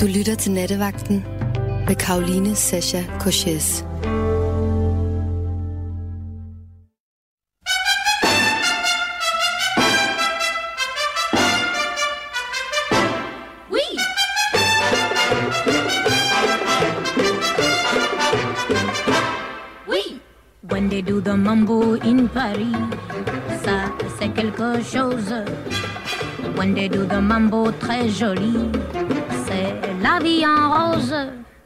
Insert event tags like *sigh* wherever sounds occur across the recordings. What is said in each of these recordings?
Du lytter til Nattevagten med Karoline Sasha Koches. When they do the mambo in Paris, ça c'est quelque chose. When they do the mambo très joli,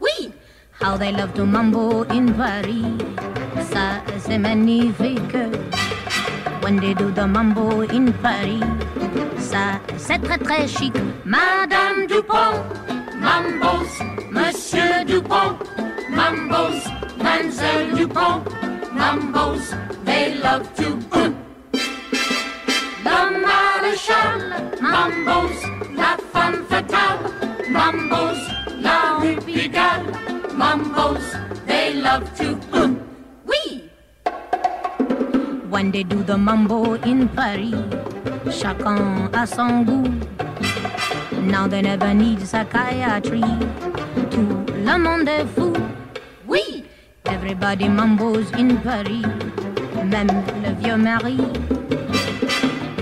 Oui. How they love to mambo in Paris, ça c'est magnifique. When they do the mambo in Paris, ça c'est très très chic. Madame Dupont, Mambos, Monsieur Dupont. Mambos, Mademoiselle Dupont. Mambos, they love to. Mm. Le maréchal. Mambos, la femme fatale. Mambos, Mambos, they love to. Mm. Oui. When they do the mambo in Paris, chacun a son goût. Now they never need psychiatry. Tout le monde est fou. Oui. Everybody mambos in Paris, même le vieux mari.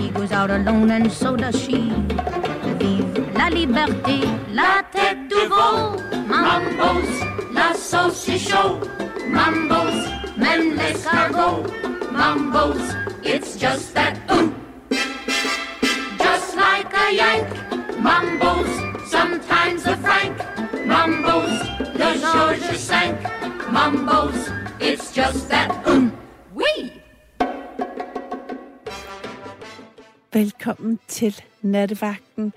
He goes out alone and so does she. Vive la liberté, la tête de veau. Mambos, la sauce est chaud. Mambos, même l'escargot. Mambos, it's just that. ooh. Just like a yank. Mambos, sometimes a frank. Mambos, le Georges V. Mambos, it's just that. ooh. Oui. Velkommen til nattevagten.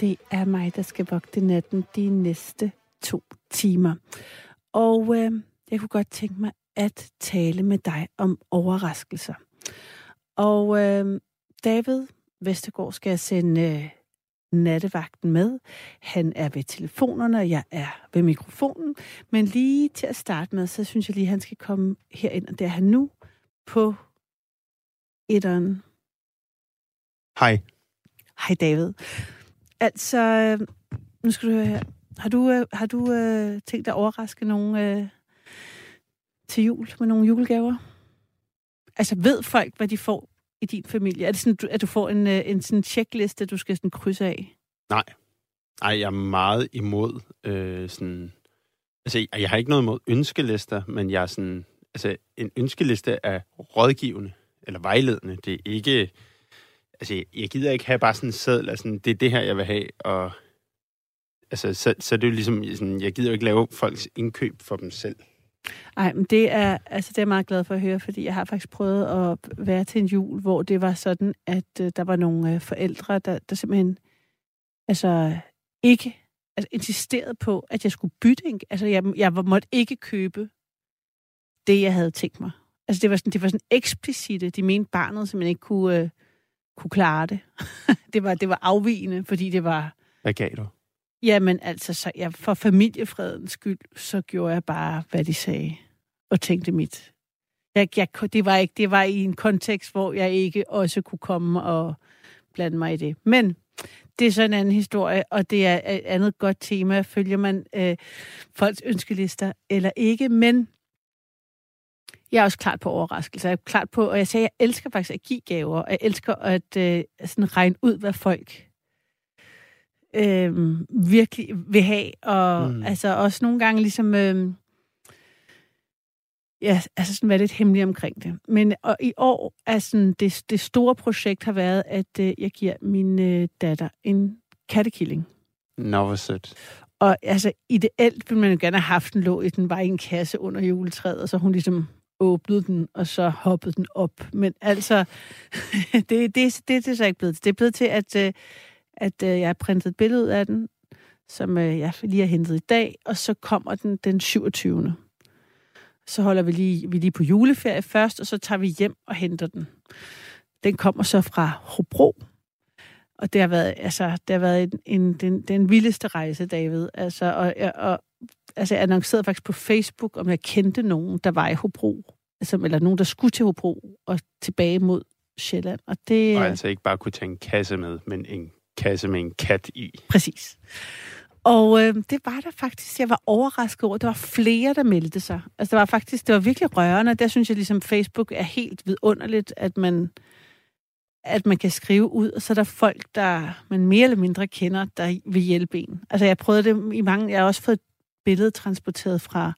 Det er mig, der skal vogte natten de næste to timer. Og øh, jeg kunne godt tænke mig at tale med dig om overraskelser. Og øh, David Vestergaard skal jeg sende øh, nattevagten med. Han er ved telefonerne, og jeg er ved mikrofonen. Men lige til at starte med, så synes jeg lige, at han skal komme herind, og det er han nu på etteren. Hej. Hej David. Altså, nu skal du høre her. Har du, øh, har du øh, tænkt dig at overraske nogen øh, til jul med nogle julegaver? Altså, ved folk, hvad de får i din familie? Er det sådan, du- at du får en, øh, en sådan checkliste, du skal sådan krydse af? Nej. Ej, jeg er meget imod øh, sådan... Altså, jeg har ikke noget imod ønskelister, men jeg er sådan... Altså, en ønskeliste er rådgivende eller vejledende. Det er ikke... Altså, jeg gider ikke have bare sådan en seddel altså, sådan, det er det her, jeg vil have, og... Altså, så, så er det jo ligesom sådan, jeg gider jo ikke lave folks indkøb for dem selv. Nej, men det er, altså, det er jeg meget glad for at høre, fordi jeg har faktisk prøvet at være til en jul, hvor det var sådan, at øh, der var nogle øh, forældre, der, der simpelthen altså, ikke altså, insisterede på, at jeg skulle bytte. En, altså, jeg, jeg måtte ikke købe det, jeg havde tænkt mig. Altså, det var sådan, det var sådan eksplicite. De mente barnet simpelthen ikke kunne, øh, kunne klare det. *laughs* det, var, det var afvigende, fordi det var... Hvad gav du? Jamen altså, så jeg, for familiefredens skyld, så gjorde jeg bare, hvad de sagde, og tænkte mit. Jeg, jeg, det, var ikke, det var i en kontekst, hvor jeg ikke også kunne komme og blande mig i det. Men det er så en anden historie, og det er et andet godt tema. Følger man øh, folks ønskelister eller ikke? Men jeg er også klart på overraskelser. Jeg er klart på, og jeg sagde, jeg elsker faktisk at give gaver, og jeg elsker at øh, sådan regne ud, hvad folk øh, virkelig vil have, og mm. altså også nogle gange ligesom, øh, ja, altså sådan være lidt hemmelig omkring det. Men og i år er sådan, det, det store projekt har været, at øh, jeg giver min øh, datter en kattekilling. Nå, hvor sødt. Og altså, ideelt ville man jo gerne have haft den lå i den var i en kasse under juletræet, og så hun ligesom åbnede den, og så hoppede den op. Men altså, det, *laughs* det, det, det er så ikke blevet til. Det er blevet til, at, øh, at øh, jeg har printet et billede af den, som øh, jeg lige har hentet i dag, og så kommer den den 27. Så holder vi lige, vi lige på juleferie først, og så tager vi hjem og henter den. Den kommer så fra Hobro, og det har været, altså, det har været en, en, den, den vildeste rejse, David. Altså, og, og altså, jeg annoncerede faktisk på Facebook, om jeg kendte nogen, der var i Hobro. Altså, eller nogen, der skulle til Hobro og tilbage mod Sjælland. Og det Og altså ikke bare kunne tage en kasse med, men en kasse med en kat i. præcis. Og øh, det var der faktisk, jeg var overrasket over. Der var flere, der meldte sig. Altså, der var faktisk, det var virkelig rørende. Der synes jeg ligesom, Facebook er helt vidunderligt, at man, at man kan skrive ud, og så er der folk, der man mere eller mindre kender, der vil hjælpe en. Altså, jeg prøvede det i mange, jeg har også fået et billede transporteret fra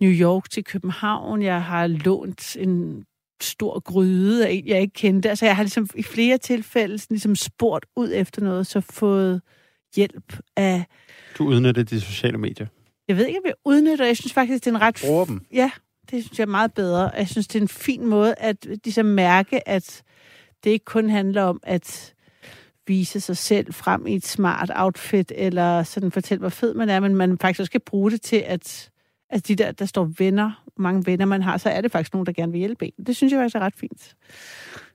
New York til København. Jeg har lånt en stor gryde af en, jeg ikke kendte. Altså, jeg har ligesom i flere tilfælde ligesom spurgt ud efter noget, så fået hjælp af... Du udnytter de sociale medier. Jeg ved ikke, om jeg udnytter. Jeg synes faktisk, det er en ret... Bruger dem. Ja, det synes jeg er meget bedre. Jeg synes, det er en fin måde at ligesom mærke, at det ikke kun handler om at vise sig selv frem i et smart outfit, eller sådan fortælle, hvor fed man er, men man faktisk også skal bruge det til, at, at de der, der står venner, mange venner man har, så er det faktisk nogen, der gerne vil hjælpe en. Det synes jeg faktisk er ret fint.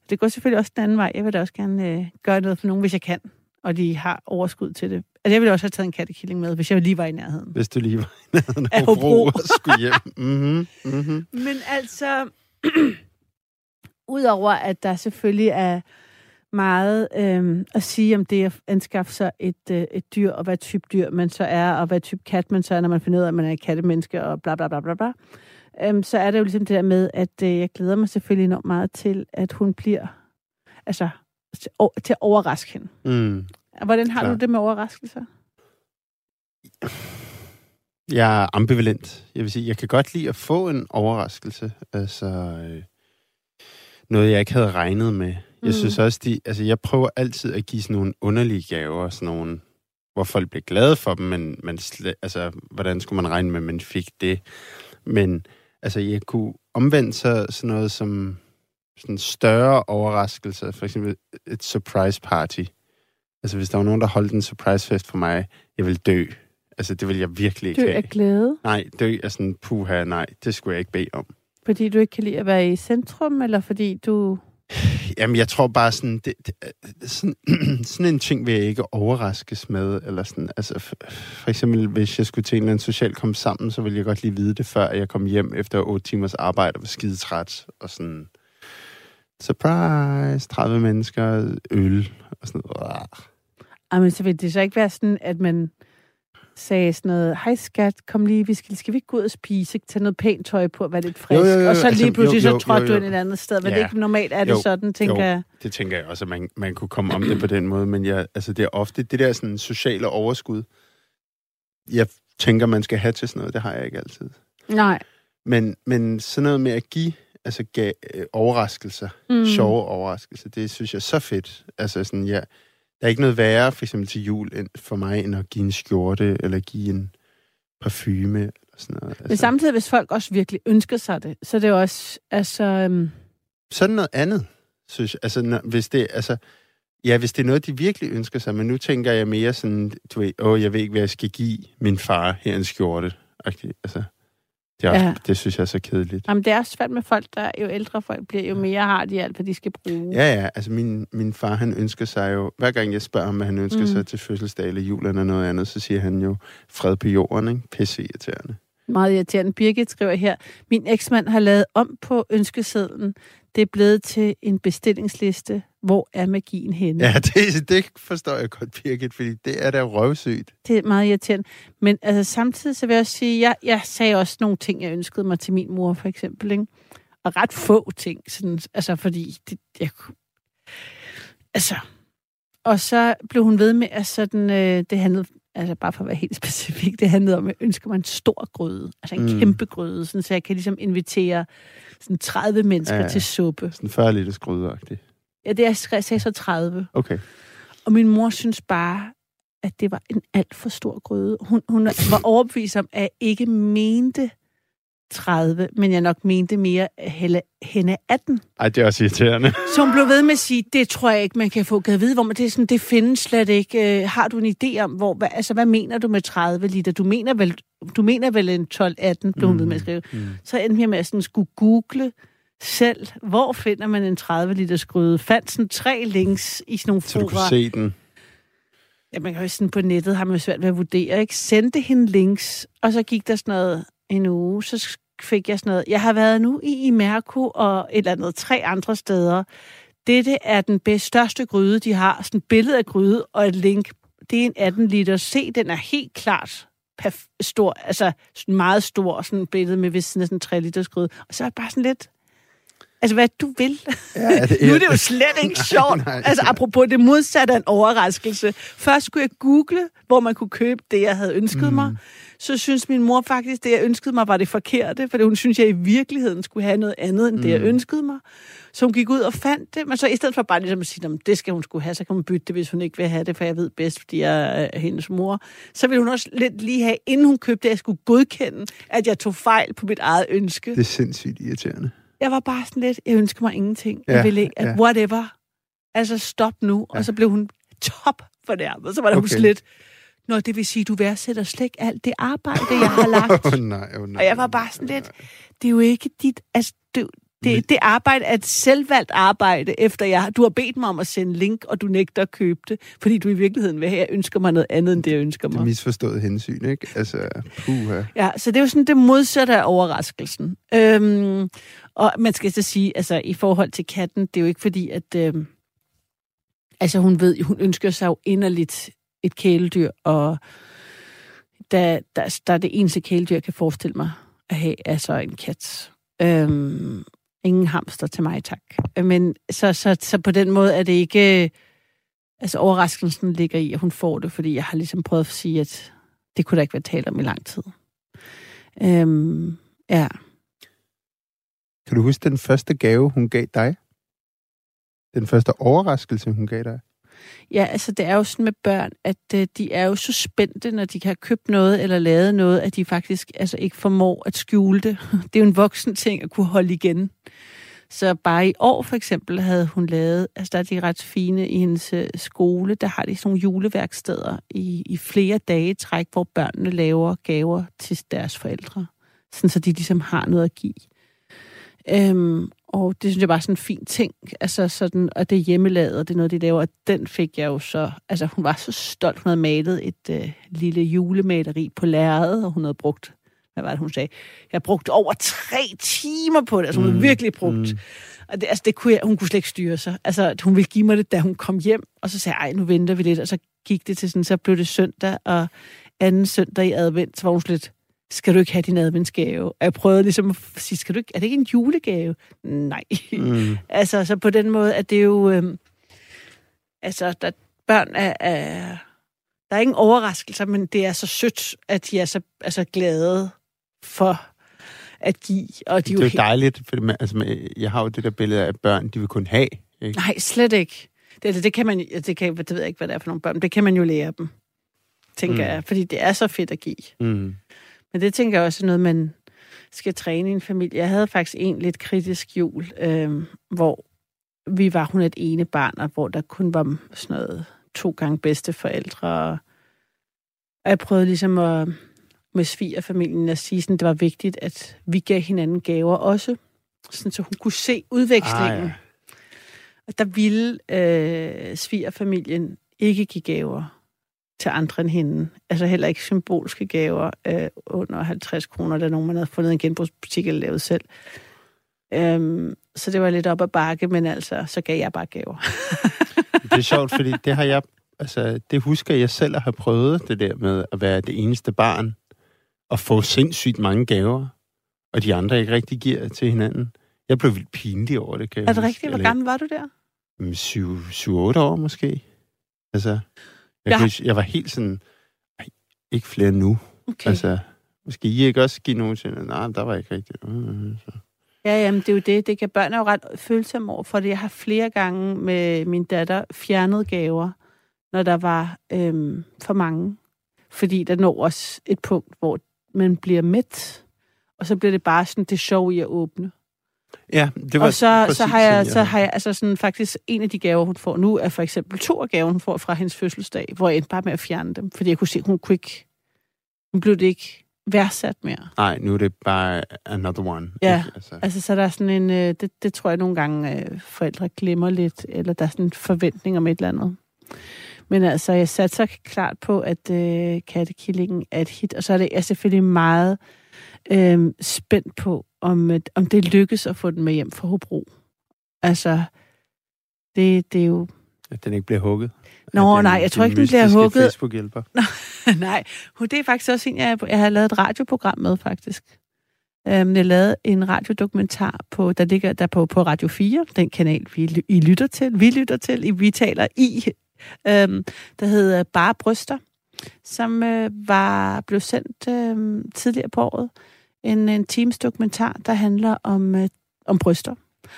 Det går selvfølgelig også den anden vej. Jeg vil da også gerne øh, gøre noget for nogen, hvis jeg kan, og de har overskud til det. Altså, jeg ville også have taget en kattekilling med, hvis jeg lige var i nærheden. Hvis du lige var i nærheden Af Hobro. Hobro og skulle hjem. Mm-hmm, mm-hmm. Men altså, *clears throat* udover at der selvfølgelig er meget øhm, at sige om det at anskaffe sig et, øh, et dyr, og hvad type dyr man så er, og hvad type kat man så er, når man finder ud af, at man er et kattemenneske, og bla bla bla bla bla, øhm, så er det jo ligesom det der med, at øh, jeg glæder mig selvfølgelig enormt meget til, at hun bliver, altså, til, o- til at overraske hende. Mm. Hvordan har Klar. du det med overraskelser? Jeg er ambivalent. Jeg vil sige, jeg kan godt lide at få en overraskelse. Altså, øh, noget jeg ikke havde regnet med. Jeg Mm. synes også, de, altså, jeg prøver altid at give sådan nogle underlige gaver, sådan nogle, hvor folk bliver glade for dem, men man slet, altså, hvordan skulle man regne med, at man fik det? Men altså, jeg kunne omvendt så sådan noget som sådan større overraskelser, for eksempel et surprise party. Altså, hvis der var nogen, der holdt en surprise fest for mig, jeg ville dø. Altså, det vil jeg virkelig ikke Du have. er glæde, Nej, dø er sådan, puha, nej, det skulle jeg ikke bede om. fordi du ikke kan lide at være i centrum, eller fordi du... Jamen, jeg tror bare sådan, det, det, øh, sådan, *clears throat* sådan en ting vil jeg ikke overraskes med, eller sådan, altså, for, for eksempel, hvis jeg skulle til en eller anden social komme sammen, så ville jeg godt lige vide det, før jeg kom hjem efter 8 timers arbejde og var skide træt, og sådan, surprise, 30 mennesker, øl, og sådan noget. Ej, men så vil det så ikke være sådan, at man sagde sådan noget, hej skat, kom lige, vi skal, skal vi ikke gå ud og spise, tage noget pænt tøj på, være lidt frisk, Jo, jo, jo, og så altså, lige pludselig jo, jo, så trådte du ind et andet sted, men Ja. det ikke normalt er det Jo, sådan, tænker jo. jeg. Det tænker jeg også, at man, man kunne komme om det på den måde, men jeg, altså, det er ofte det der sådan, sociale overskud, jeg tænker, man skal have til sådan noget, det har jeg ikke altid. Nej. Men, men sådan noget med at give altså, ga, øh, overraskelser, Mm. sjove overraskelser, det synes jeg er så fedt. Altså sådan, ja, der er ikke noget værre, for eksempel til jul, end, for mig, end at give en skjorte, eller give en parfume, eller sådan noget. Altså, Men samtidig, hvis folk også virkelig ønsker sig det, så er det jo også, altså, øhm, sådan noget andet, synes jeg. Altså, når, hvis det, altså, ja, hvis det er noget, de virkelig ønsker sig, men nu tænker jeg mere sådan, du ved, åh, jeg ved ikke, hvad jeg skal give min far her en skjorte. Altså, det, er også, Ja. det synes jeg er så kedeligt. jamen, det er også svært med folk, der jo ældre folk bliver, jo mere har de alt, hvad de skal bruge. Ja, ja, altså min, min far, han ønsker sig jo, hver gang jeg spørger ham, hvad han ønsker mm. sig til fødselsdag eller jul eller noget andet, så siger han jo, fred på jorden, ikke? Pisse irriterende. Meget irriterende. Birgit skriver her, min eksmand har lavet om på ønskesedlen. Det er blevet til en bestillingsliste. Hvor er magien henne? Ja, *laughs* det, det forstår jeg godt, Birgit, fordi det er da røvsygt. Det er meget irriterende. Men altså, samtidig så vil jeg også sige, jeg, jeg sagde også nogle ting, jeg ønskede mig til min mor, for eksempel. Ikke? Og ret få ting. Sådan, altså, fordi det, jeg, kunne- altså, og så blev hun ved med, at sådan, øh, det handlede, altså bare for at være helt *laughs* specifik, det handlede om, at jeg ønsker mig en stor gryde. Altså en mm. Kæmpe gryde, sådan, så jeg kan ligesom invitere sådan 30 mennesker ja. Ja. til suppe. Sådan 40 liter skrydeagtigt. Ja, det er jeg sagde så 30. Okay. Og min mor synes bare, at det var en alt for stor gryde. Hun, hun *laughs* var overbevist om, at jeg ikke mente 30, men jeg nok mente mere helle, hende 18. Ej, det er også irriterende. Så hun blev ved med at sige, det tror jeg ikke, man kan få gad vide, hvor man, det, er sådan, det findes slet ikke. Øh, har du en idé om, hvor, hvad, altså, hvad mener du med 30 liter? Du mener vel, du mener vel en 12-18, blev hun ved med at skrive. Mm. Så endte jeg med at sådan skulle google selv, hvor finder man en 30 liters gryde. Fandt sådan tre links i sådan nogle Så du kunne fora. se den. Ja, man kan jo sådan på nettet, har man jo svært ved at vurdere, ikke? Sendte hende links, og så gik der sådan noget en uge, så fik jeg sådan noget. Jeg har været nu i Imerco og et eller andet tre andre steder. Dette er den bedste, største gryde, de har. Sådan et billede af gryde og et link det er en 18 liter. Se, den er helt klart perf- stor, altså sådan meget stor, sådan et billede med ved sådan en 3 liters gryde. Og så er det bare sådan lidt, altså hvad du vil. Ja, *laughs* det, nu er det jo slet ikke *laughs* sjovt. Nej. altså apropos det modsatte af en overraskelse. Først skulle jeg google, hvor man kunne købe det, jeg havde ønsket mm. mig. Så synes min mor faktisk, det jeg ønskede mig, var det forkerte, for hun synes, jeg i virkeligheden skulle have noget andet, end mm. det, jeg ønskede mig. Så hun gik ud og fandt det, men så i stedet for bare ligesom at sige, "Nå, det skal hun skulle have, så kan hun bytte det, hvis hun ikke vil have det, for jeg ved bedst, fordi jeg er hendes mor. Så ville hun også lidt lige have, inden hun købte det, at jeg skulle godkende, at jeg tog fejl på mit eget ønske. det er sindssygt irriterende. Jeg var bare sådan lidt, jeg ønsker mig ingenting. Ja, jeg ville ikke, at ja. whatever. Altså, stop nu. Ja. Og så blev hun top for det Og så var der okay. hun Okay. Nå, det vil sige, du værdsætter slet ikke alt det arbejde, jeg har lagt. *laughs* Oh, nej, oh, nej. Og jeg var bare sådan lidt, det er jo ikke dit... Altså, det, det, det arbejde er et selvvalgt arbejde, efter jeg, du har bedt mig om at sende link, og du nægter at købe det, fordi du i virkeligheden vil have, jeg ønsker mig noget andet, end det, jeg ønsker Det er mig. misforstået hensyn, ikke? Altså, puha. Ja, så det er jo sådan det modsatte af overraskelsen. Øhm, og man skal så sige, altså i forhold til katten, det er jo ikke fordi, at... Øhm, altså hun ved, hun ønsker sig jo inderligt et kæledyr, og der, der, der er det eneste kæledyr, jeg kan forestille mig at have, er så en kat. Øhm, ingen hamster til mig, tak. Øh, men så, så, så på den måde er det ikke... Altså overraskelsen ligger i, at hun får det, fordi jeg har ligesom prøvet at sige, at det kunne der ikke være tale om i lang tid. Øhm, ja. Kan du huske den første gave, hun gav dig? Den første overraskelse, hun gav dig? Ja, altså det er jo sådan med børn, at øh, de er jo så spændte, når de har købt noget eller lavet noget, at de faktisk altså ikke formår at skjule det. *laughs* Det er jo en voksen ting at kunne holde igen. Så bare i år for eksempel havde hun lavet, altså der er de ret fine i hendes øh, skole, der har de sådan nogle juleværksteder i, i flere dage træk, hvor børnene laver gaver til deres forældre. Sådan så de ligesom har noget at give. Øhm, og det synes jeg bare er sådan en fin ting. Altså sådan, og det er hjemmelavet, og det er noget, de laver. Og den fik jeg jo så... Altså, hun var så stolt. Hun havde malet et øh, lille julemaleri på lærredet, og hun havde brugt... Hvad var det, hun sagde? Jeg har brugt over tre timer på det. Altså, hun havde Mm, virkelig brugt... mm. Og det, altså, det kunne jeg, hun kunne slet ikke styre sig. Altså, at hun ville give mig det, da hun kom hjem. Og så sagde jeg, ej, nu venter vi lidt. Og så gik det til sådan, så blev det søndag, og anden søndag i advent, så var hun lidt, skal du ikke have din adventsgave? Og jeg prøvede ligesom at sige, skal du ikke, er det ikke en julegave? Nej. Mm. *laughs* altså, så på den måde, at det er jo... Øhm, altså, der, børn er, er... Der er ingen overraskelser, men det er så sødt, at de er så altså, glade for at give. Og de Det er jo helt- dejligt, for man, altså, jeg har jo det der billede af at børn, de vil kun have. Ikke? Nej, slet ikke. Det, det, det kan man, det, kan, det ved jeg ikke, hvad det er for nogle børn, det kan man jo lære dem, tænker mm. jeg, fordi det er så fedt at give. Mm. Men det tænker jeg også er noget, man skal træne i en familie. Jeg havde faktisk en lidt kritisk jul, øh, hvor vi var hun et ene barn, og hvor der kun var sådan noget to gange bedste forældre. Og jeg prøvede ligesom at, med svigerfamilien at sige, at det var vigtigt, at vi gav hinanden gaver også, sådan, så hun kunne se udvekslingen. Ah, ja. Og der ville øh, svigerfamilien ikke give gaver til andre end hende. Altså heller ikke symbolske gaver øh, under 50 kroner, der nogen, man havde fundet en genbrugsbutik eller lavet selv. Øhm, så det var lidt op ad bakke, men altså, så gav jeg bare gaver. *laughs* Det er sjovt, fordi det har jeg, altså, det husker jeg selv at have prøvet, det der med at være det eneste barn, og få sindssygt mange gaver, og de andre ikke rigtig giver til hinanden. Jeg blev vildt pinlig over det, kan Er det rigtigt? Hvor gammel var du der? Mm, syv, syv, otte år måske. Altså, jeg, Ja. kunne, jeg var helt sådan, ej, ikke flere nu. Okay. Altså, måske I ikke også give nogen til, nej, der var ikke rigtigt. Mm, så. Ja, jamen, det er jo det. Det kan børn er jo ret følsomme over for det. Jeg har flere gange med min datter fjernet gaver, når der var øhm, for mange. Fordi der når også et punkt, hvor man bliver mæt, og så bliver det bare sådan det sjov i at åbne. Ja, det var og så, præcis så har jeg, så har jeg altså sådan faktisk en af de gaver, hun får nu, er for eksempel to af gaver, hun får fra hendes fødselsdag, hvor jeg endte bare med at fjerne dem, fordi jeg kunne se, hun kunne ikke, hun blev det ikke værdsat mere. Nej, nu er det bare another one. Ja. Ikke? Altså, Altså, så der er sådan en, øh, det, det tror jeg nogle gange øh, forældre glemmer lidt, eller der er sådan en forventning om et eller andet. Men altså, jeg satte så klart på, at øh, kattekillingen er et hit, og så er det jeg er selvfølgelig meget øh, spændt på, om, øh, om det lykkes at få den med hjem fra Hobro. Altså, det, det er jo... at den ikke bliver hugget. Nå, Den- nej, jeg tror ikke, den bliver hugget. Facebook-hjælper. *laughs* Nej, det er faktisk også en, jeg, jeg har lavet et radioprogram med, faktisk. Øhm, jeg lavede en radiodokumentar, på, der ligger der på, på Radio 4, den kanal, vi, I lytter til, vi lytter til, I, vi taler i, øhm, der hedder Bare Bryster, som øh, var blev sendt øh, tidligere på året. En, en teams dokumentar, der handler om, øh, om bryster.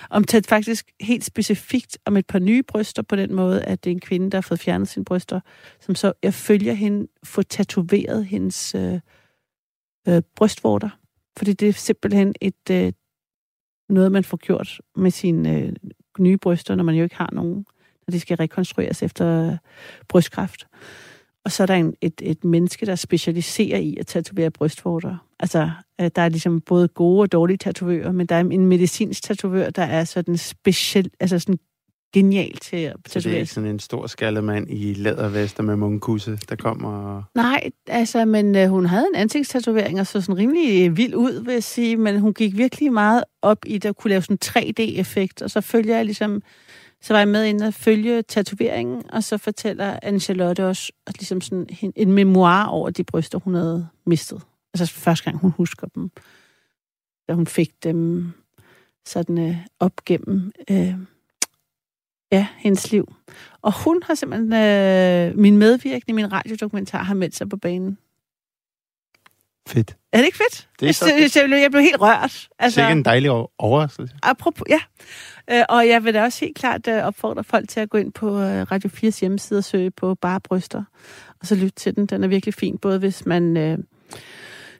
Om tæt faktisk helt specifikt om et par nye bryster, på den måde, at det er en kvinde, der har fået fjernet sine bryster, som så jeg følger hende få tatoveret hendes øh, øh, brystvorter. Fordi det er simpelthen et øh, noget, man får gjort med sine øh, nye bryster, når man jo ikke har nogen, når de skal rekonstrueres efter øh, brystkræft. Og så er der en, et, et menneske, der specialiserer i at tatovere brystvorter. Altså, øh, der er ligesom både gode og dårlige tatovører, men der er en medicinsk tatovør, der er sådan speciel, altså sådan genial til at Så det er tatovere ikke sådan en stor skaldemand i lædervester med munkusse, der kommer og... Nej, altså, men øh, hun havde en ansigtstatovering og så sådan rimelig øh, vild ud, vil jeg sige, men hun gik virkelig meget op i at kunne lave sådan 3D-effekt, og så følger jeg ligesom, så var jeg med ind og følge tatoveringen, og så fortæller Anne-Charlotte også at ligesom sådan en, en memoir over de bryster, hun havde mistet. Altså første gang, hun husker dem, da hun fik dem sådan øh, op gennem øh, ja, hendes liv. Og hun har simpelthen, øh, min medvirkning i min radiodokumentar, har meldt sig på banen. Fedt. Er det ikke fedt? Det er jeg, så synes, jeg, blev, jeg blev helt rørt. Altså, Sikke en dejlig over- overraskelse. Apropos, ja. Øh, og jeg vil da også helt klart øh, opfordre folk til at gå ind på øh, Radio 4's hjemmeside og søge på Bare Bryster, og så lytte til den. Den er virkelig fin, både hvis man øh,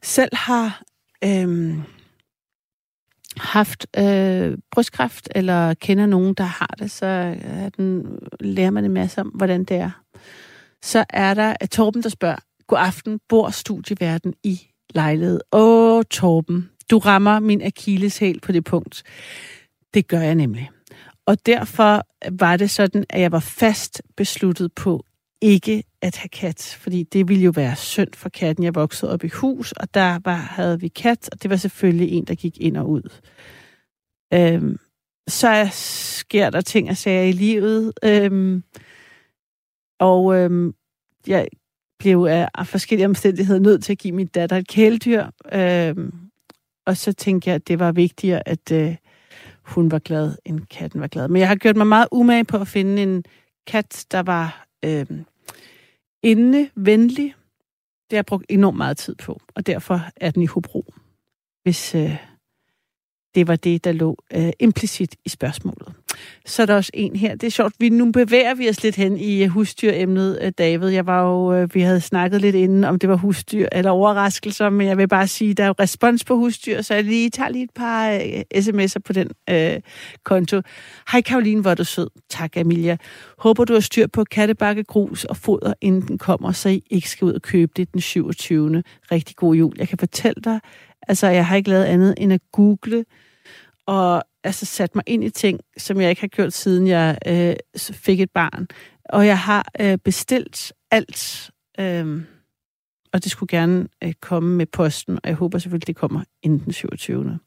selv har øh, haft øh, brystkræft, eller kender nogen, der har det, så øh, den, lærer man en masse om, hvordan det er. Så er der Torben, der spørger, God aften, bor studieverden i lejlighed. Åh, Torben, du rammer min akilleshæl på det punkt. Det gør jeg nemlig. Og derfor var det sådan, at jeg var fast besluttet på ikke at have kat, fordi det ville jo være synd for katten. Jeg voksede op i hus, og der var, havde vi kat, og det var selvfølgelig en, der gik ind og ud. Øhm, så sker der ting og sager i livet, øhm, og øhm, jeg blev af forskellige omstændigheder nødt til at give min datter et kæledyr, Øh, og så tænkte jeg, at det var vigtigere, at øh, hun var glad, end katten var glad. Men jeg har gjort mig meget umage på at finde en kat, der var øh, indevenlig. Det har jeg brugt enormt meget tid på, og derfor er den i Hobro. Hvis øh, det var det, der lå øh, implicit i spørgsmålet. Så er der også en her. Det er sjovt, vi nu bevæger vi os lidt hen i øh, husdyremnet, øh, David. Jeg var jo, øh, vi havde snakket lidt inden, om det var husdyr eller overraskelser, men jeg vil bare sige, der er jo respons på husdyr, så jeg lige tager lige et par øh, sms'er på den øh, konto. Hej Karoline, hvor er du sød. Tak, Amelia. Håber, du har styr på kattebakke, grus og foder, inden den kommer, så I ikke skal ud og købe det den 27. Rigtig god jul. Jeg kan fortælle dig, altså jeg har ikke lavet andet end at google og altså sat mig ind i ting, som jeg ikke har gjort siden jeg øh, fik et barn. Og jeg har øh, bestilt alt, øh, og det skulle gerne øh, komme med posten, og jeg håber selvfølgelig, det kommer inden den 27.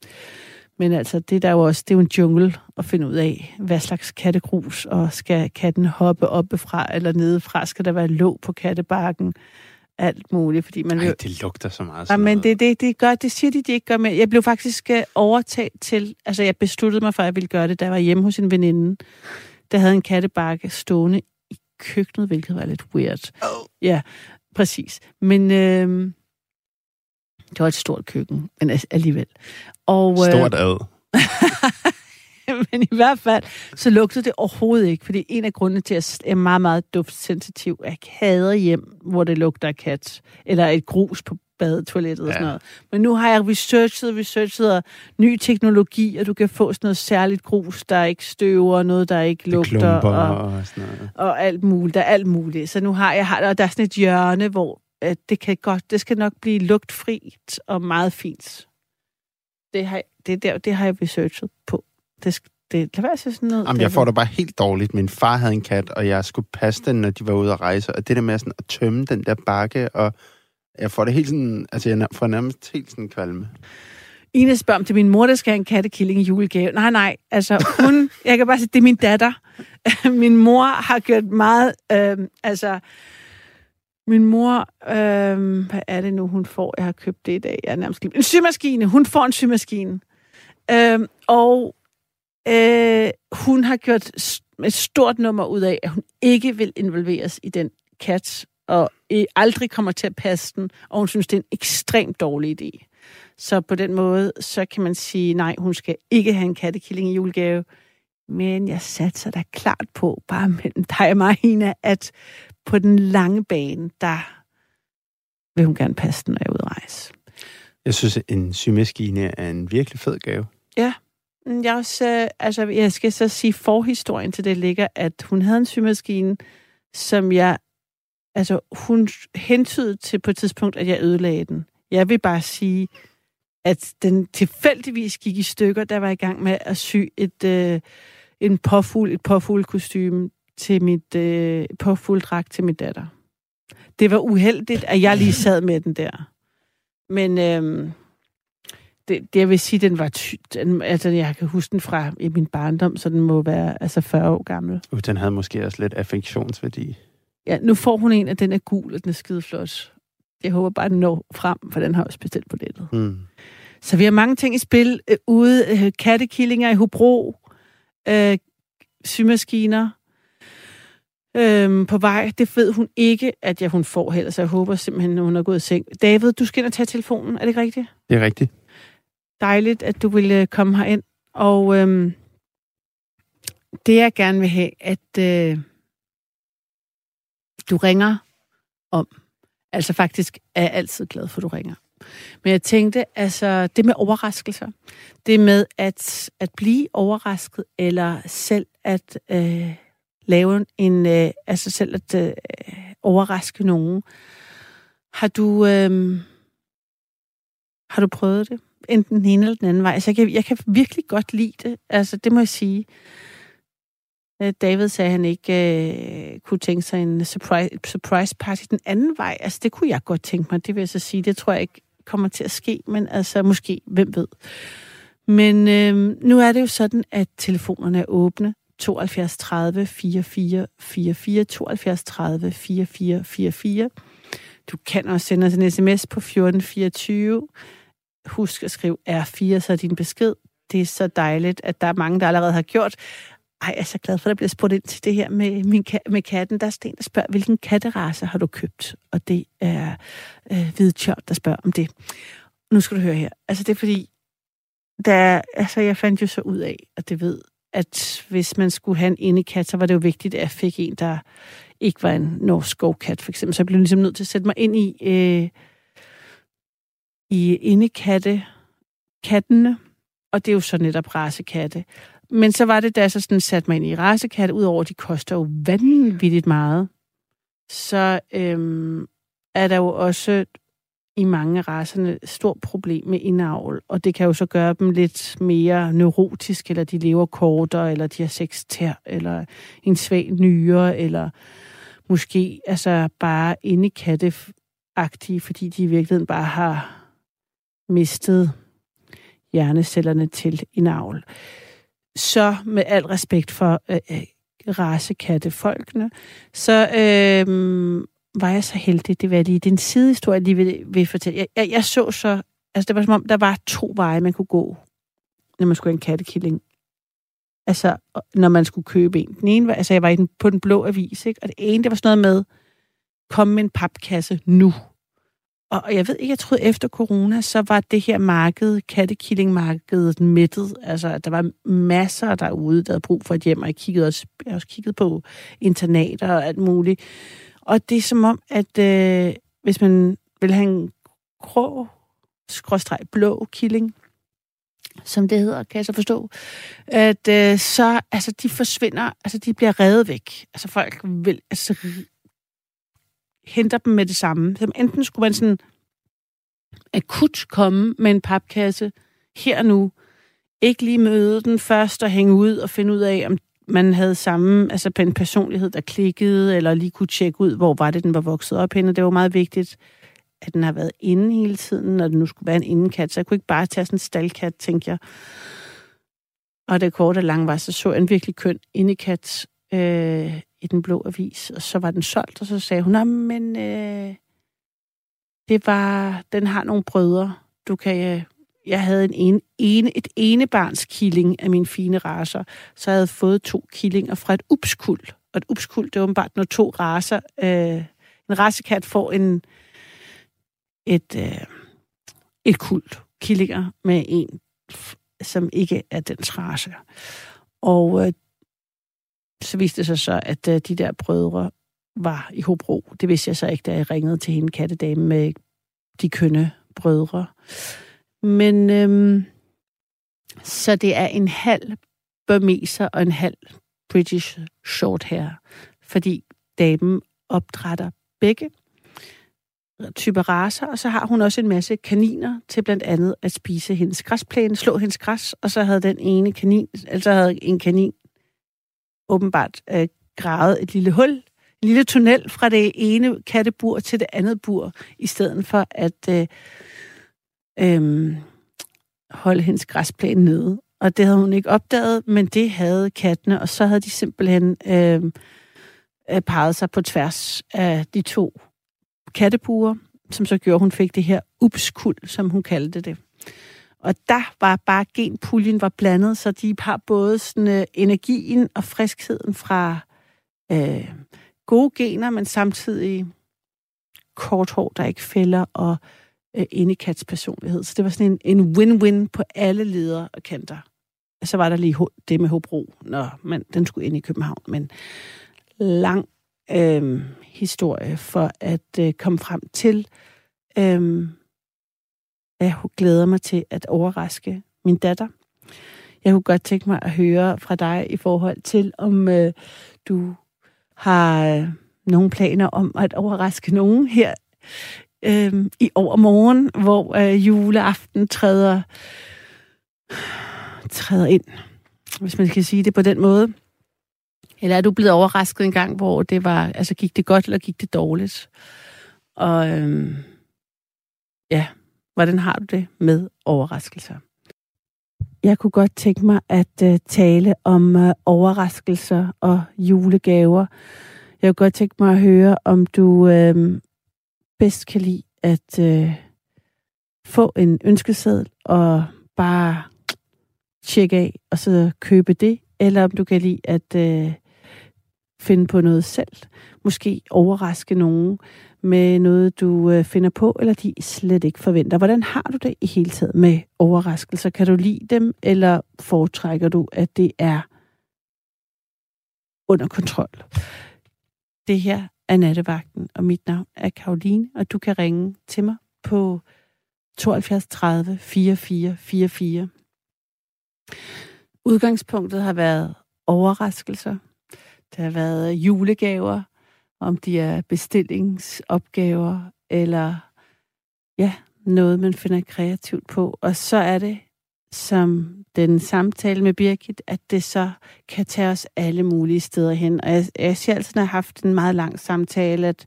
Men altså, det er der jo også, det er jo en jungle at finde ud af, hvad slags kattegrus, og skal katten hoppe oppefra eller nedefra, skal der være låg på kattebakken, alt muligt, fordi man Ej, det lugter så meget. Ja, men det, det, det, gør, det siger de, de ikke gør med. Jeg blev faktisk øh, overtaget til, altså jeg besluttede mig for, at jeg ville gøre det, da jeg var hjemme hos en veninde, der havde en kattebakke stående i køkkenet, hvilket var lidt weird. Oh. Ja, præcis. Men øh, det var et stort køkken, men al- alligevel. Og, øh, Stort ad. *laughs* *laughs* men i hvert fald, så lugtede det overhovedet ikke, fordi en af grundene til, at jeg er meget, meget duftsensitiv, er, at jeg hader hjem, hvor det lugter af kat, eller et grus på badetoilettet og Ja. sådan noget. Men nu har jeg researchet, researchet og ny teknologi, og du kan få sådan noget særligt grus, der ikke støver, noget, der ikke Det lugter, og, og sådan noget. og alt muligt. Der er alt muligt. Så nu har jeg, og der er sådan et hjørne, hvor øh, det kan godt, det skal nok blive lugtfrit og meget fint. Det har, det, der, det har jeg researchet på. Det, det, lad være at sådan noget. Jamen, jeg får det bare helt dårligt. Min far havde en kat, og jeg skulle passe den, når de var ude at rejse. Og det der med sådan at tømme den der bakke, og jeg får det helt sådan... Altså, jeg får nærmest helt sådan kvalme. Ina spørger, om det er min mor, der skal have en kattekilling i julegave. Nej, nej. Altså, hun... *laughs* jeg kan bare sige, det er min datter. *laughs* min mor har gjort meget... Øh, altså, min mor... Øh, hvad er det nu, hun får? Jeg har købt det i dag. Jeg er nærmest En symaskine. Hun får en symaskine. Øh, og øh, hun har gjort et stort nummer ud af, at hun ikke vil involveres i den kat, og aldrig kommer til at passe den, og hun synes, det er en ekstremt dårlig idé. Så på den måde, så kan man sige, nej, hun skal ikke have en kattekilling i julegave. Men jeg satser da klart på, bare mellem dig og mig, Ina, at på den lange bane, der vil hun gerne passe den, når jeg er ude at rejse. Jeg synes, en symaskine er en virkelig fed gave. Ja. Mm, jeg, også, øh, altså, jeg skal så sige, forhistorien til det ligger, at hun havde en symaskine, som jeg... Altså, hun hentydede til på et tidspunkt, at jeg ødelagde den. Jeg vil bare sige, at den tilfældigvis gik i stykker, der var i gang med at sy et, øh, en påfugl, et påfuglkostyme til mit øh, påfugldragt til min datter. Det var uheldigt, at jeg lige sad med den der. Men øh, det, det, jeg vil sige, den var ty, den, altså jeg kan huske den fra i min barndom, så den må være altså 40 år gammel. Uh, den havde måske også lidt affektionsværdi. Ja, nu får hun en, at den er gul, og den er skide flot. Jeg håber bare, den når frem, for den har også bestilt på nettet. Mm. Så vi har mange ting i spil øh, ude. Øh, kattekillinger i Hobro, øh, symaskiner øh, på vej. Det ved hun ikke, at jeg, hun får heller, så jeg håber simpelthen, at hun er gået i seng. David, du skal ind og tage telefonen. Er det ikke rigtigt? Det er rigtigt. Dejligt, at du ville øh, komme herind. Og øhm, det, jeg gerne vil have, at øh, du ringer om. Altså faktisk er jeg altid glad for, at du ringer. Men jeg tænkte, altså det med overraskelser, det med at, at blive overrasket, eller selv at øh, lave en, øh, altså selv at øh, overraske nogen. Har du, øh, har du prøvet det? Enten den ene eller den anden vej. Altså, jeg, kan, jeg kan virkelig godt lide det. Altså, det må jeg sige. Øh, David sagde, at han ikke øh, kunne tænke sig en surprise, surprise party den anden vej. Altså, det kunne jeg godt tænke mig, det vil jeg så sige. Det tror jeg ikke kommer til at ske, men altså måske, hvem ved. Men øh, nu er det jo sådan, at telefonerne er åbne. 72 30 44 44, 72 30 44 44. Du kan også sende os en sms på 1424. Husk at skrive R4, så din besked. Det er så dejligt, at der er mange, der allerede har gjort. Ej, jeg er så glad for, at der bliver spurgt ind til det her med, min ka- med katten. Der er Sten, der spørger, hvilken katterace har du købt? Og det er øh, Hvidtjør, der spørger om det. Nu skal du høre her. Altså, det er fordi, der, altså, jeg fandt jo så ud af, at det ved, at hvis man skulle have en indekat, så var det jo vigtigt, at jeg fik en, der ikke var en norsk skovkat, for eksempel. Så jeg blev ligesom nødt til at sætte mig ind i, øh, i indekatte, kattene, og det er jo så netop racekatte. Men så var det, da jeg så sådan satte mig ind i rasekatte, udover at de koster jo vanvittigt meget, så øhm, er der jo også i mange af racerne et stort problem med indavl, og det kan jo så gøre dem lidt mere neurotiske, eller de lever kortere, eller de har seks tær, eller en svag nyre, eller måske altså bare indekatte agtige, fordi de i virkeligheden bare har mistet hjernecellerne til indavl så med al respekt for øh, øh rasekattefolkene, så øh, var jeg så heldig, det var lige den sidehistorie, jeg lige vil, vil fortælle. Jeg, jeg, jeg så så, altså det var som om, der var to veje, man kunne gå, når man skulle have en kattekilling. Altså, når man skulle købe en. Den ene var, altså jeg var i den, på den blå avis, ikke? og det ene, det var sådan noget med, kom med en papkasse nu og jeg ved ikke, jeg troede efter corona, så var det her marked, kattekillingmarkedet, mættet. Altså, der var masser derude, der havde brug for et hjem, og jeg kiggede også, jeg også kigget på internater og alt muligt. Og det er som om, at øh, hvis man vil have en grå, skråstreg blå killing, som det hedder, kan jeg så forstå, at øh, så, altså, de forsvinder, altså, de bliver revet væk. Altså, folk vil, altså, henter dem med det samme. Så enten skulle man sådan akut komme med en papkasse her nu, ikke lige møde den først og hænge ud og finde ud af, om man havde samme, altså en personlighed, der klikkede, eller lige kunne tjekke ud, hvor var det, den var vokset op henne. Det var meget vigtigt, at den har været inde hele tiden, når den nu skulle være en indenkat. Så jeg kunne ikke bare tage sådan en staldkat, tænkte jeg. Og det korte og lange var, så så jeg en virkelig køn indekat øh, i den blå avis, og så var den solgt, og så sagde hun, men øh, det var, den har nogle brødre. Du kan, øh, jeg havde en ene, ene, et enebarns killing af mine fine raser, så jeg havde fået to killinger fra et upskuld. Og et upskuld, det er åbenbart, når to raser, øh, en rasekat får en, et, øh, et kult killinger med en, som ikke er den race. Og øh, så viste det sig så, at øh, de der brødre var i Hobro. Det vidste jeg så ikke, da jeg ringede til hende kattedame med de kønne brødre. Men øhm, så det er en halv burmeser og en halv British Shorthair, fordi damen opdrætter begge typer raser, og så har hun også en masse kaniner til blandt andet at spise hendes græsplæne, slå hendes græs, og så havde den ene kanin, altså havde en kanin åbenbart øh, gravet et lille hul, en lille tunnel fra det ene kattebur til det andet bur, i stedet for at øh, øh, holde hendes græsplæne nede. Og det havde hun ikke opdaget, men det havde kattene, og så havde de simpelthen øhm, øh, parret sig på tværs af de to kattebuer, som så gjorde, at hun fik det her upskuld, som hun kaldte det. Og der var bare genpuljen var blandet, så de har både sådan, øh, energien og friskheden fra øh, gode gener, men samtidig kort hår, der ikke fælder, og øh, indekats personlighed. Så det var sådan en, en win-win på alle ledere og kanter. Så var der lige det med Hobro, når man, den skulle ind i København. Men lang øh, historie for at øh, komme frem til, øh, jeg glæder mig til at overraske min datter. Jeg kunne godt tænke mig at høre fra dig i forhold til, om øh, du har øh, nogle planer om at overraske nogen her øh, i overmorgen, hvor øh, juleaften træder, træder ind, hvis man kan sige det på den måde. Eller er du blevet overrasket en gang, hvor det var, altså gik det godt, eller gik det dårligt? Og øh, ja, hvordan har du det med overraskelser? Jeg kunne godt tænke mig at øh, tale om øh, overraskelser og julegaver. Jeg kunne godt tænke mig at høre, om du øh, bedst kan lide at øh, få en ønskeseddel og bare tjekke af og så købe det, eller om du kan lide at øh, finde på noget selv. Måske overraske nogen med noget, du øh, finder på, eller de slet ikke forventer. Hvordan har du det i hele taget med overraskelser? Kan du lide dem, eller foretrækker du, at det er under kontrol? Det her er Nattevagten, og mit navn er Karoline, og du kan ringe til mig på 72 30 44 44. Udgangspunktet har været overraskelser. Der har været julegaver, om de er bestillingsopgaver, eller ja, noget, man finder kreativt på. Og så er det, som den samtale med Birgit, at det så kan tage os alle mulige steder hen. Og jeg, jeg siger altid, jeg har haft en meget lang samtale, at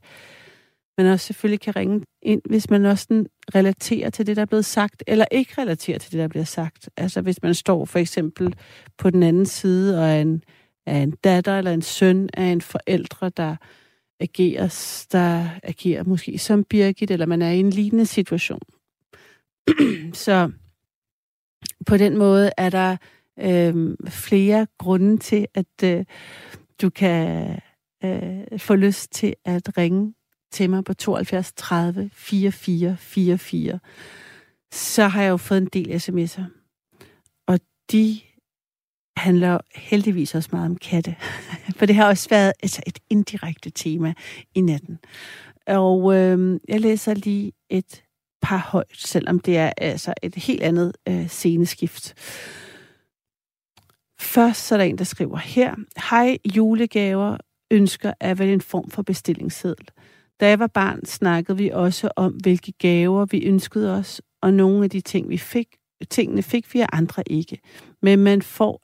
man også selvfølgelig kan ringe ind, hvis man også relaterer til det, der er blevet sagt, eller ikke relaterer til det, der bliver sagt. Altså hvis man står for eksempel på den anden side og er en, er en datter eller en søn af en forældre, der ageres, der agerer måske som Birgit, eller man er i en lignende situation. *clears throat* så på den måde er der øh, flere grunde til, at øh, du kan øh, få lyst til at ringe til mig på 72 30 44 44. Så har jeg jo fået en del sms'er. Og de handler heldigvis også meget om katte. *laughs* For det har også været altså, et indirekte tema i natten. Og øh, jeg læser lige et par højt, selvom det er altså et helt andet øh, sceneskift. Først så er der en, der skriver her, Hej, julegaver ønsker er vel en form for bestillingsseddel. Da jeg var barn, snakkede vi også om, hvilke gaver vi ønskede os, og nogle af de ting, vi fik, tingene fik vi, og andre ikke. Men man får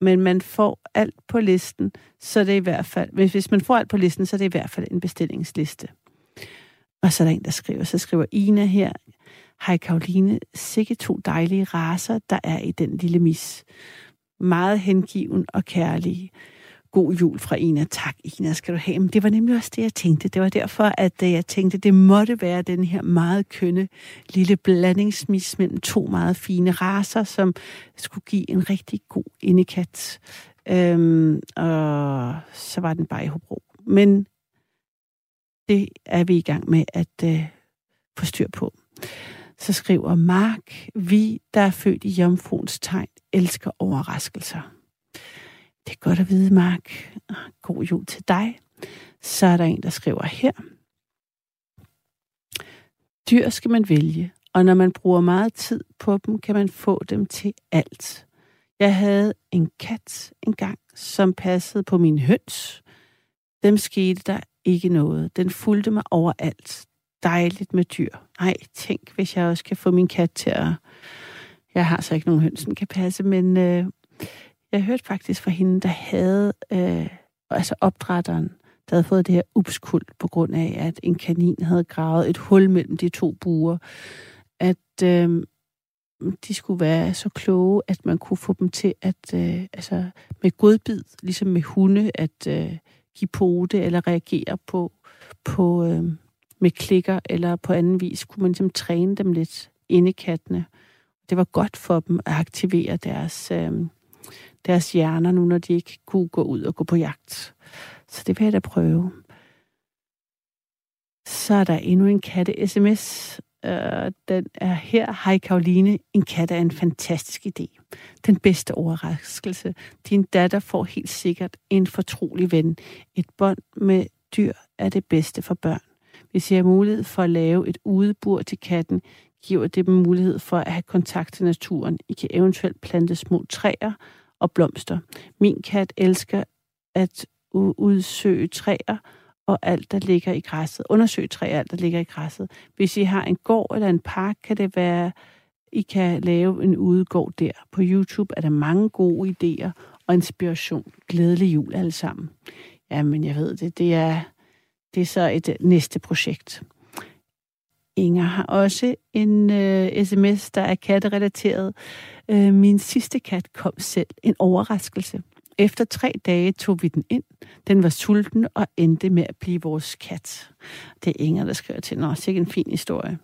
men man får alt på listen, så det er i hvert fald, hvis, hvis man får alt på listen, så er det i hvert fald en bestillingsliste. Og så er der en, der skriver, så skriver Ina her, Hej Karoline, sikke to dejlige raser, der er i den lille mis. Meget hengiven og kærlig. God jul fra Ina. Tak, Ina, skal du have. Men det var nemlig også det, jeg tænkte. Det var derfor, at øh, jeg tænkte, det måtte være den her meget kønne lille blandingsmis mellem to meget fine raser, som skulle give en rigtig god indekat. Øhm, og så var den bare i Hobro. Men det er vi i gang med at øh, få styr på. Så skriver Mark, vi, der er født i jomfruens tegn, elsker overraskelser. Det er godt at vide, Mark. God jul til dig. Så er der en, der skriver her. Dyr skal man vælge, og når man bruger meget tid på dem, kan man få dem til alt. Jeg havde en kat engang, som passede på min høns. Dem skete der ikke noget. Den fulgte mig overalt. Dejligt med dyr. Ej, tænk, hvis jeg også kan få min kat til at... Jeg har så ikke nogen høns, den kan passe, men øh, jeg hørte faktisk fra hende, der havde... Øh, altså opdrætteren, der havde fået det her upskuld på grund af, at en kanin havde gravet et hul mellem de to buer. At øh, de skulle være så kloge, at man kunne få dem til at, øh, altså med godbid, ligesom med hunde, at øh, give pote eller reagere på, på øh, med klikker eller på anden vis, kunne man ligesom træne dem lidt inde i kattene. Det var godt for dem at aktivere deres, øh, deres hjerner nu, når de ikke kunne gå ud og gå på jagt. Så det vil jeg da prøve. Så er der endnu en katte-sms, Øh, den er her. Hej Karoline, en kat er en fantastisk idé. Den bedste overraskelse. Din datter får helt sikkert en fortrolig ven. Et bånd med dyr er det bedste for børn. Hvis jeg har mulighed for at lave et udebur til katten, giver det dem mulighed for at have kontakt til naturen. I kan eventuelt plante små træer og blomster. Min kat elsker at udsøge træer og alt, der ligger i græsset. Undersøg træer alt, der ligger i græsset. Hvis I har en gård eller en park, kan det være, I kan lave en udegård der. På YouTube er der mange gode idéer og inspiration. Glædelig jul alle sammen. Jamen, jeg ved det. Det er, det er så et øh, næste projekt. Inger har også en øh, sms, der er katterelateret. Øh, min sidste kat kom selv. En overraskelse. Efter tre dage tog vi den ind. Den var sulten og endte med at blive vores kat. Det er Inger, der skriver til. Nå, sikkert en fin historie.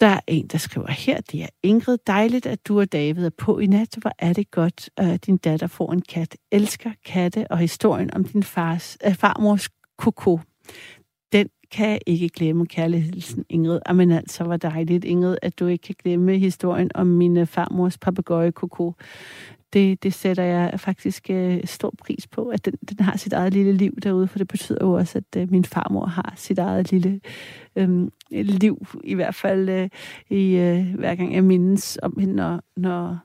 Der er en, der skriver her, det er Ingrid. Dejligt, at du og David er på i nat. Hvor er det godt, at din datter får en kat. Elsker katte og historien om din fars, äh, farmors koko. Kan ikke glemme, kærligheden, Ingrid. Ah, men altså, var dejligt, Ingrid, at du ikke kan glemme historien om min øh, farmors papegøje Koko det, det sætter jeg faktisk øh, stor pris på, at den, den har sit eget lille liv derude, for det betyder jo også, at øh, min farmor har sit eget lille øh, liv, i hvert fald øh, i øh, hver gang jeg mindes om hende, når, når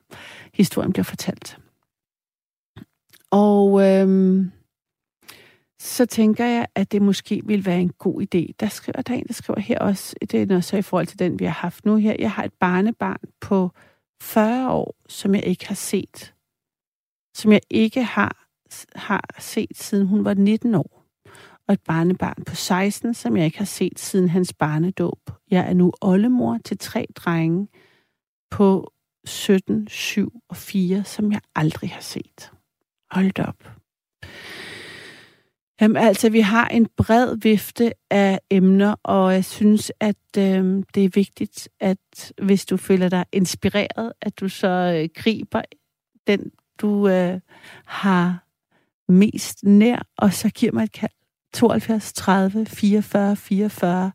historien bliver fortalt. Og øh, så tænker jeg, at det måske vil være en god idé. Der skriver der en, der skriver her også, øh, det er noget så i forhold til den, vi har haft nu her. Jeg har et barnebarn på 40 år, som jeg ikke har set som jeg ikke har, har set, siden hun var 19 år. Og et barnebarn på 16, som jeg ikke har set siden hans barnedåb. Jeg er nu oldemor til tre drenge på 17, 7 og 4, som jeg aldrig har set. Hold op. Jamen, altså, vi har en bred vifte af emner, og jeg synes, at øh, det er vigtigt, at hvis du føler dig inspireret, at du så øh, griber den du øh, har mest nær, og så giver mig et kald. 72 30 44 44.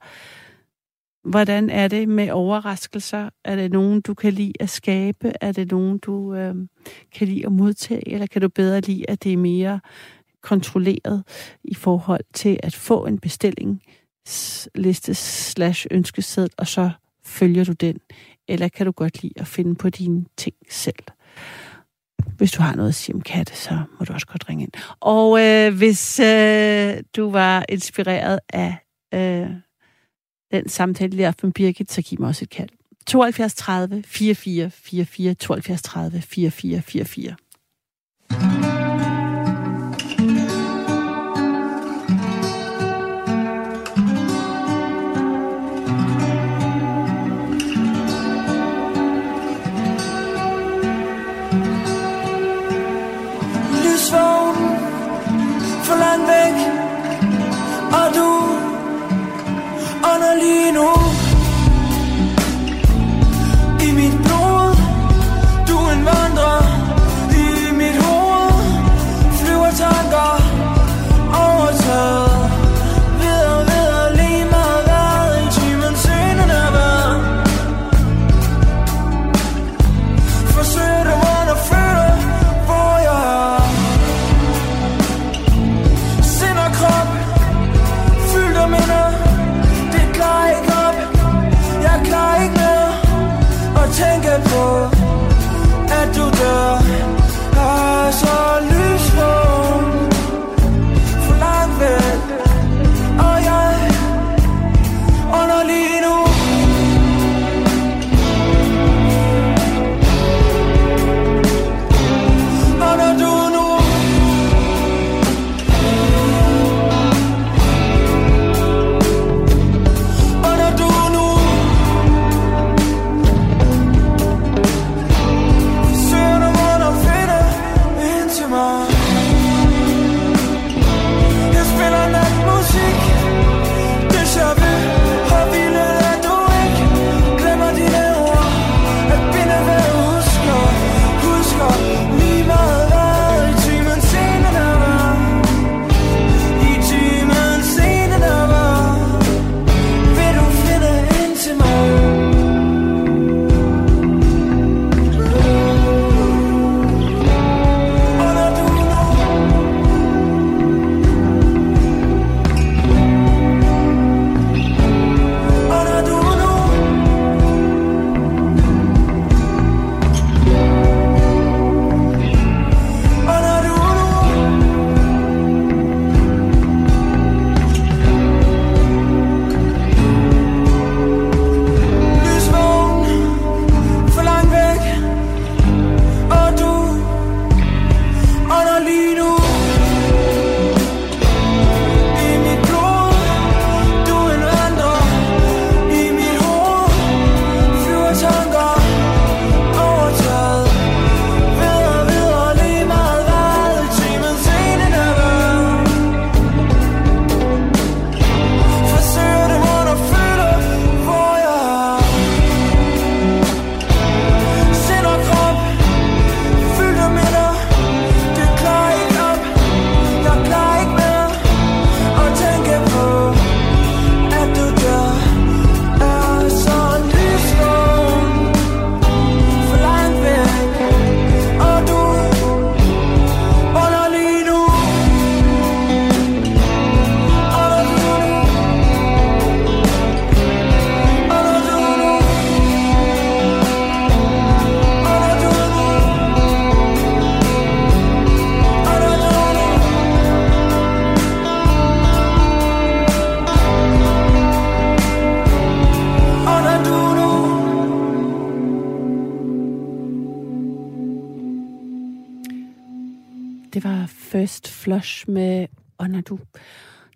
Hvordan er det med overraskelser? Er det nogen, du kan lide at skabe? Er det nogen, du øh, kan lide at modtage? Eller kan du bedre lide, at det er mere kontrolleret i forhold til at få en bestilling, liste slash ønskeseddel, og så følger du den? Eller kan du godt lide at finde på dine ting selv? Hvis du har noget at sige om katte, så må du også godt ringe ind. Og øh, hvis øh, du var inspireret af øh, den samtale, jeg med Birgit, så giv mig også et kald. 72 30 44 44 72 30 44 44.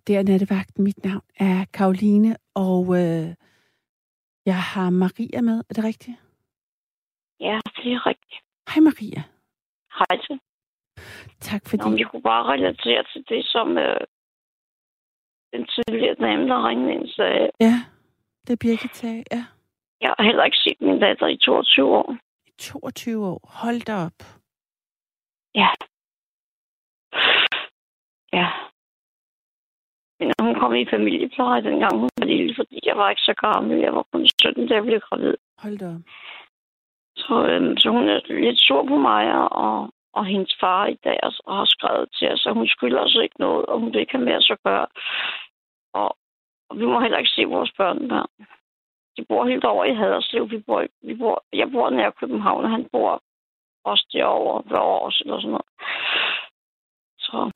Det er nattevagten. Mit navn er Karoline, og øh, jeg har Maria med. Er det rigtigt? Ja, det er rigtigt. Hej Maria. Hej til. Tak fordi... Nå, men jeg kunne bare relatere til det, som øh, den tidligere dame, der ringede ind, sagde. Ja, det er Birgit sagde. Ja. Jeg har heller ikke set min datter i 22 år. I 22 år. Hold da op. Ja. Ja. Men hun kom i familiepleje, dengang hun var lille, fordi jeg var ikke så gammel. Jeg var kun 17, da jeg blev gravid. Hold da. Så, øhm, så hun er lidt sur på mig og, og hendes far i dag og har skrevet til os, at hun skylder os ikke noget, og hun vil ikke have os at gøre. Og, og vi må heller ikke se vores børnebørn. De bor helt over i Haderslev. Vi bor, vi bor, jeg bor nær København, og han bor også derovre ved Aarhus eller sådan noget. Så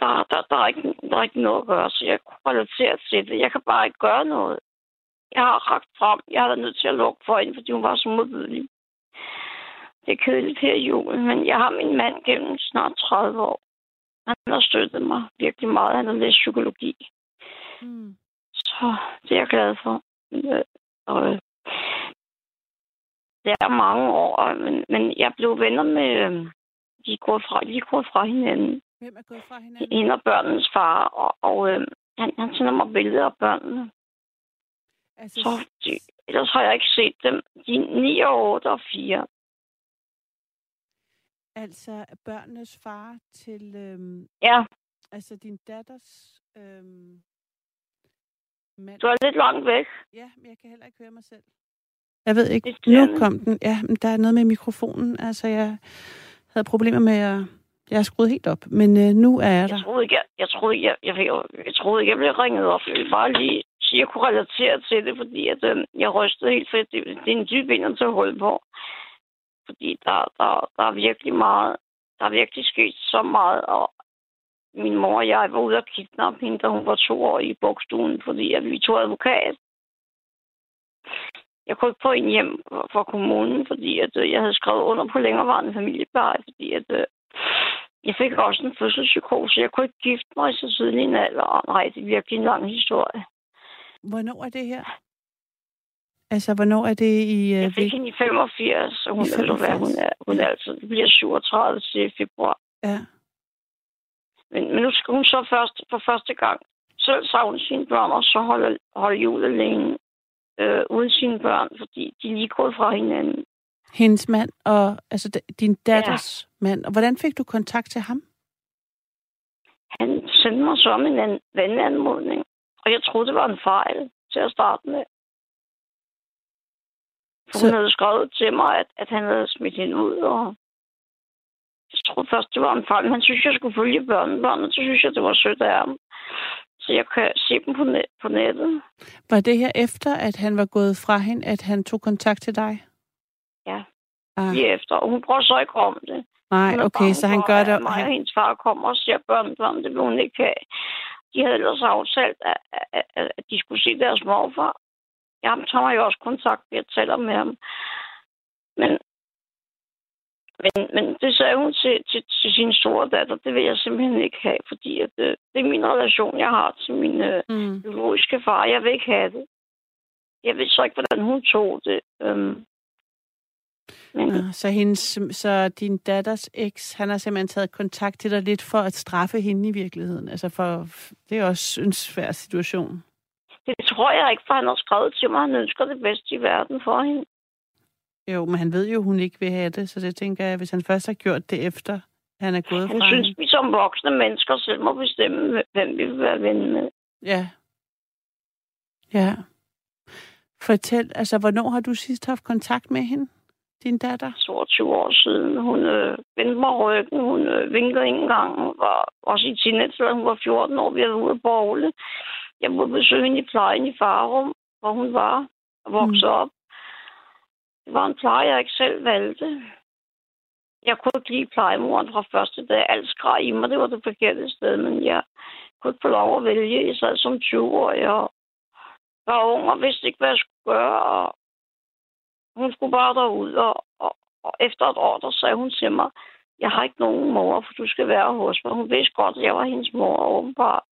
der, der, der, er ikke, der er ikke noget at gøre, så jeg kunne relatere til det. Jeg kan bare ikke gøre noget. Jeg har rakt frem. Jeg har været nødt til at lukke for hende, fordi hun var så modbydelig. Det er kedeligt her i julen, men jeg har min mand gennem snart 30 år. Han har støttet mig virkelig meget. Han har læst psykologi. Mm. Så det er jeg glad for. Øh, Og, øh, det er mange år, men, men jeg blev venner med... øh, De gået fra, de gået fra hinanden. Hvem er gået fra hinanden? Hende og børnenes far. Og, og øh, han, han sender mig billeder af børnene. Altså, Så de, ellers har jeg ikke set dem. De er 9 og 8 og 4. altså børnenes far til... Øhm, Ja, altså din datters... Øhm, mand. du er lidt langt væk. Ja, men jeg kan heller ikke høre mig selv. Jeg ved ikke. Nu kom den. Ja, men der er noget med mikrofonen. Altså, jeg havde problemer med at... Jeg har skruet helt op, men øh, nu er jeg Jeg der. troede ikke, jeg, jeg, troede, jeg, jeg, jo- jeg troede ikke, jeg blev ringet op. Jeg bare lige sige, at jeg kunne relatere til det, fordi at, øh, jeg rystede helt fedt. Det, det er en dyb ind til at holde på. Fordi der, der, der er virkelig meget, der er virkelig sket så meget, og min mor og jeg var ude og kidnappe hende, da hun var to år i bogstuen, fordi at vi tog advokat. Jeg kunne ikke få en hjem fra- fra kommunen, fordi at, øh, jeg havde skrevet under på længerevarende familiepleje, fordi at, øh, jeg fik også en fødselspsykose. Jeg kunne ikke gifte mig så tidlig en alder. Nej, det er virkelig en lang historie. Hvornår er det her? Altså, hvornår er det i... Øh, Jeg fik hende i 85, og hun, I I 85. Hvad, hun, 85. er, hun er altså, det bliver 37 til februar. Ja. Men, men nu skal hun så først, for første gang selv savne sine børn, og så holde, holde jul alene øh, uden sine børn, fordi de er lige gået fra hinanden. Hendes mand og... Altså, din datters ja. mand. Og hvordan fik du kontakt til ham? Han sendte mig så en an- venneanmodning, og jeg troede, det var en fejl til at starte med. For Så- hun havde skrevet til mig, at, at han havde smidt hende ud, og jeg troede først, det var en fejl. Men han synes, jeg skulle følge børnebørnene, så synes jeg, det var sødt af ham. Så jeg kan se dem på, net, på nettet. Var det her efter, at han var gået fra hende, at han tog kontakt til dig? Ah, Lige efter. Og hun prøver så ikke om det. nej, okay, så han gør det... Mig og Han, hendes far kommer og siger børnebørn, det vil hun ikke have. De havde ellers aftalt, at, at, at, de skulle se deres morfar. Jeg tager mig jo også kontakt ved at tale med ham. Men, men, men det sagde hun til, til, til sin store datter, det vil jeg simpelthen ikke have, fordi at, øh, det er min relation, jeg har til min øh, mm. biologiske far. Jeg vil ikke have det. Jeg ved så ikke, hvordan hun tog det. Øhm, Ja, så, hendes, så din datters eks, han har simpelthen taget kontakt til dig lidt for at straffe hende i virkeligheden. Altså for, det er også en svær situation. det tror jeg ikke, for han har skrevet til mig, han ønsker det bedste i verden for hende. Jo, men han ved jo, hun ikke vil have det, så det tænker jeg, hvis han først har gjort det efter, han er gået Han fra synes, hende. vi som voksne mennesker selv må bestemme, hvem vi vil være ven med. Ja. Ja. Fortæl, altså, hvornår har du sidst haft kontakt med hende, din datter? 22 år siden. Hun øh, vendte mig ryggen. Hun øh, vinkede ikke engang. Hun var også i teenage, da hun var 14 år. Vi været ude på Aarhus. Jeg var besøge hende i plejen i Farum, hvor hun var og voksede mm. op. Det var en pleje, jeg ikke selv valgte. Jeg kunne ikke lide plejemoren fra første dag. Alt skreg i mig. Det var det forkerte sted, men jeg kunne ikke få lov at vælge. Jeg sad som 20-årig og var ung og vidste ikke, hvad jeg skulle gøre. Og hun skulle bare derud, og, og, og efter et år, der sagde hun til mig, jeg har ikke nogen mor, for du skal være hos mig. Hun vidste godt, at jeg var hendes mor, og åbenbart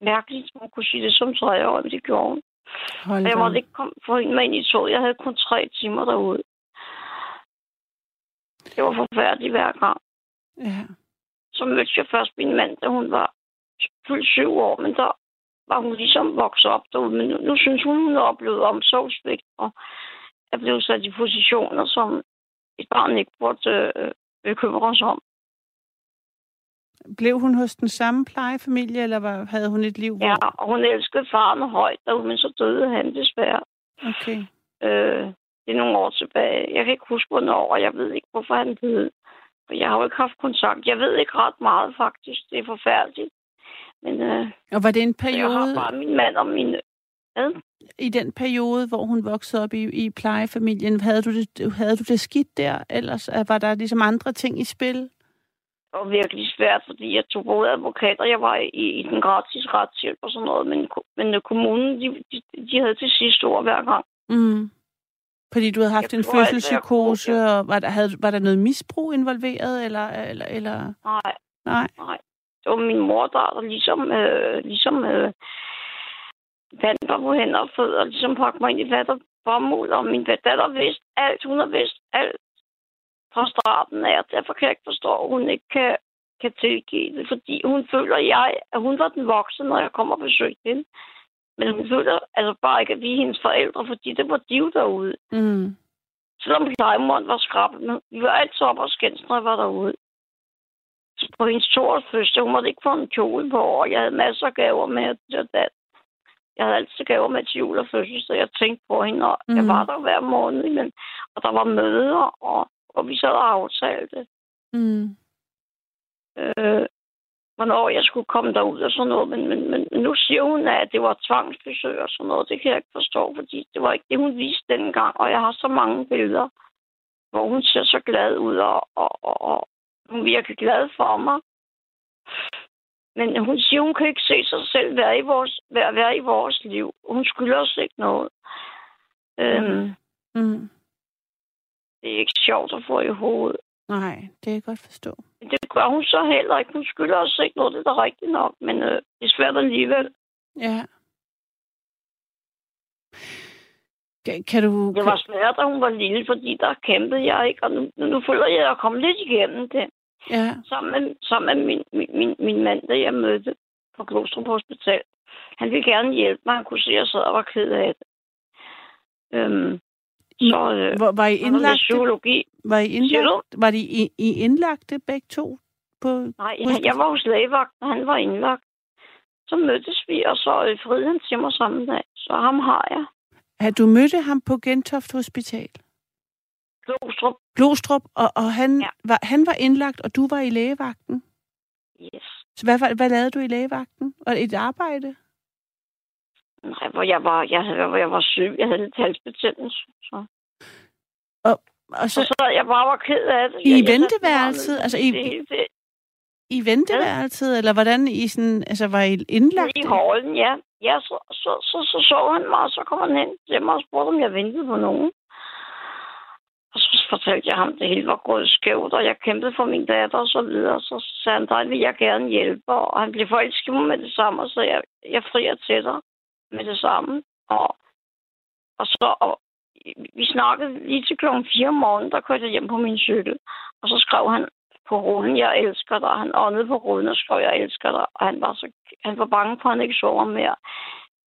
mærkeligt, hun kunne sige det som tre år, men det gjorde hun. Hold jeg måtte ikke komme få hende med ind i toget. Jeg havde kun tre timer derude. Det var forfærdeligt hver gang. Ja. Så mødte jeg først min mand, da hun var fyldt syv år, men der var hun ligesom vokset op derude. Men nu, nu synes hun, hun har oplevet omsorgsvigt, og er blevet sat i positioner, som et barn ikke burde øh, bekymre sig om. Blev hun hos den samme plejefamilie, eller var, havde hun et liv, hvor... Ja, og hun elskede faren højt men så døde han desværre. Okay. Øh, det er nogle år tilbage. Jeg kan ikke huske, hvornår, og jeg ved ikke, hvorfor han døde. For jeg har jo ikke haft kontakt. Jeg ved ikke ret meget, faktisk. Det er forfærdeligt. Men øh, Og var det en jeg har periode, bare min mand og min... Hvad? i den periode, hvor hun voksede op i, i plejefamilien, havde du, det, havde du det skidt der? Ellers øh, var der ligesom andre ting i spil? Det var virkelig svært, fordi jeg tog både advokat, og jeg var i, i den gratis retshjælp og sådan noget. Men, men kommunen, de, de, de havde til sidste ord hver gang. Mm. Fordi du havde haft Jeg en fødselspsykose, og var der, havde, var der noget misbrug involveret, eller... eller, eller Nej, nej? nej. Det var min mor, der, der ligesom, øh, ligesom øh, vandt mig på hænder og fødder, og ligesom pakke mig ind i og bomuld, og min datter vidste alt. Hun har vidst alt fra starten af, og derfor kan jeg ikke forstå, at hun ikke kan, kan tilgive det, fordi hun føler, at, jeg, at hun var den voksne, når jeg kommer og besøger hende. Men hun føler altså bare ikke, at vi er hendes forældre, fordi det var de jo derude. Mm. Selvom plejemoren var skrabet, men vi var altid op og skændes, når jeg var derude. Så på hendes 22. fødselsdag, hun måtte ikke få en kjole på, og jeg havde masser af gaver med dat. Jeg havde altid gaver med til jul og fødselsdag. Jeg tænkte på hende, og mm. jeg Mhm. var der hver måned, men, og der var møder, og, og vi sad og aftalte, Mm. øh, hvornår jeg skulle komme derud og sådan noget. Men, men, men, men nu siger hun, at det var tvangsbesøg og sådan noget. Det kan jeg ikke forstå, fordi det var ikke det, hun viste dengang. Og jeg har så mange billeder, hvor hun ser så glad ud, og, og, og, og hun virker glad for mig. Men hun siger, hun kan ikke se sig selv være i vores, være, være i vores liv. Hun skylder os ikke noget. Øhm, Mm. det er ikke sjovt at få i hovedet. Nej, det kan jeg godt forstå. Det gør hun så heller ikke. Hun skylder os ikke noget, det er da rigtigt nok. Men øh, det er svært alligevel. Ja. Kan, kan du... Det var svært, da hun var lille, fordi der kæmpede jeg ikke. Og nu, nu føler jeg, at jeg kommet lidt igennem det. Ja. Sammen med, sammen med min, min, min, min mand, der jeg mødte på Glostrup Hospital. Han ville gerne hjælpe mig. Han kunne se, at jeg sad og var ked af det. Øhm, så øh, Hvor, var I indlagt? psykologi. Var I indlagt? Var de i, I indlagte begge to? På... Nej, Hospital? jeg var hos lægevagt, og han var indlagt. Så mødtes vi, og så øh, friede han til mig samme dag. Så ham har jeg. Har du mødte ham på Gentoft Hospital? Glostrup. Glostrup, og, og han, Ja. var, han var indlagt, og du var i lægevagten. Yes. Så hvad, hvad, lavede du i lægevagten? Og et arbejde? Nej, hvor jeg var, jeg havde, hvor jeg var syg. Jeg havde lidt halsbetændelse. Så. Og Så så sad jeg bare og var ked af det. I Jeg- jeg venteværelset? mig Altså, i- det det- i venteværelset, eller hvordan I sådan, altså var I indlagt? I hallen, ja. Ja, så så, så, så, så han mig, og så kom han hen til mig og spurgte, om jeg ventede på nogen. Og så fortalte jeg ham, at det hele var gået skævt, og jeg kæmpede for min datter og så videre. Så sagde han, dig vil jeg gerne hjælpe, og han blev forelsket mig med det samme, og så jeg, jeg frier til dig med det samme. Og, og så, og, vi snakkede lige til klokken 4 om morgenen, der kørte jeg hjem på min cykel. Og så skrev han på rullen, jeg elsker dig. Han åndede på rullen og skrev, jeg elsker dig. Og han var, så, han var bange for, at han ikke sover mere.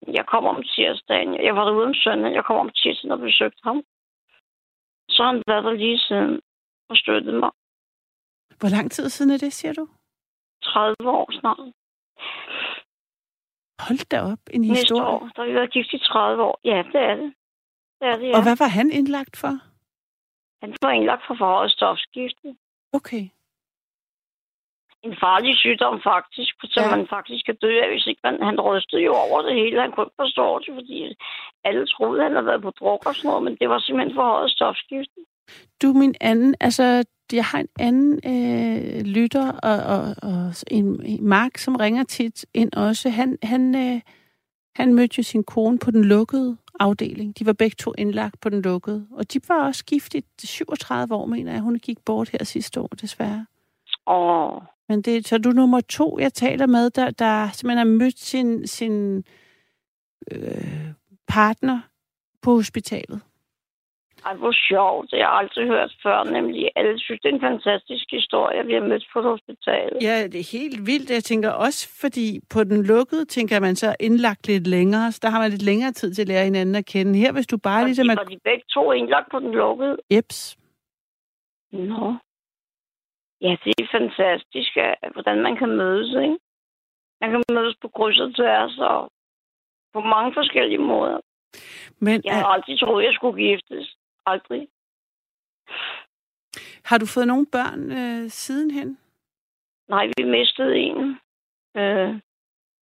Jeg kom om tirsdagen. Jeg var derude om søndagen. Jeg kom om tirsdagen og besøgte ham. Så har han været der lige siden og støttet mig. Hvor lang tid siden er det, siger du? 30 år snart. Hold da op, en Næste historie. år. Der har vi været gift i 30 år. Ja, det er det. Det er det, ja. Og hvad var han indlagt for? Han var indlagt for forhøjet stofskifte. Okay. En farlig sygdom faktisk, som Ja. man faktisk kan dø af, hvis ikke man... Han rystede jo over det hele. Han kunne ikke forstå det, fordi alle troede, han havde været på druk og sådan noget, men det var simpelthen for højt stofskifte. Du, min anden, altså, jeg har en anden øh, lytter, og, og, og en, en Mark, som ringer tit ind også. Han, han, øh, han mødte jo sin kone på den lukkede afdeling. De var begge to indlagt på den lukkede. Og de var også gift i 37 år, mener jeg. Hun gik bort her sidste år, desværre. Og Men det, så er du nummer to, jeg taler med, der, der simpelthen har mødt sin, sin øh, partner på hospitalet. ej, hvor sjovt. Det har jeg aldrig hørt før, nemlig alle synes, det er en fantastisk historie, vi har mødt på hospitalet. Ja, det er helt vildt. Jeg tænker også, fordi på den lukkede, tænker man så indlagt lidt længere, så der har man lidt længere tid til at lære hinanden at kende. Her, hvis du bare Og ligesom de, er... var de begge to indlagt på den lukkede? Jeps. Nå. Ja, det er fantastisk, hvordan man kan mødes, ikke? Man kan mødes på kryds og tværs, og på mange forskellige måder. Men Jeg havde er, aldrig troet, jeg skulle giftes. Aldrig. har du fået nogle børn øh, sidenhen? Nej, vi mistede en. Øh,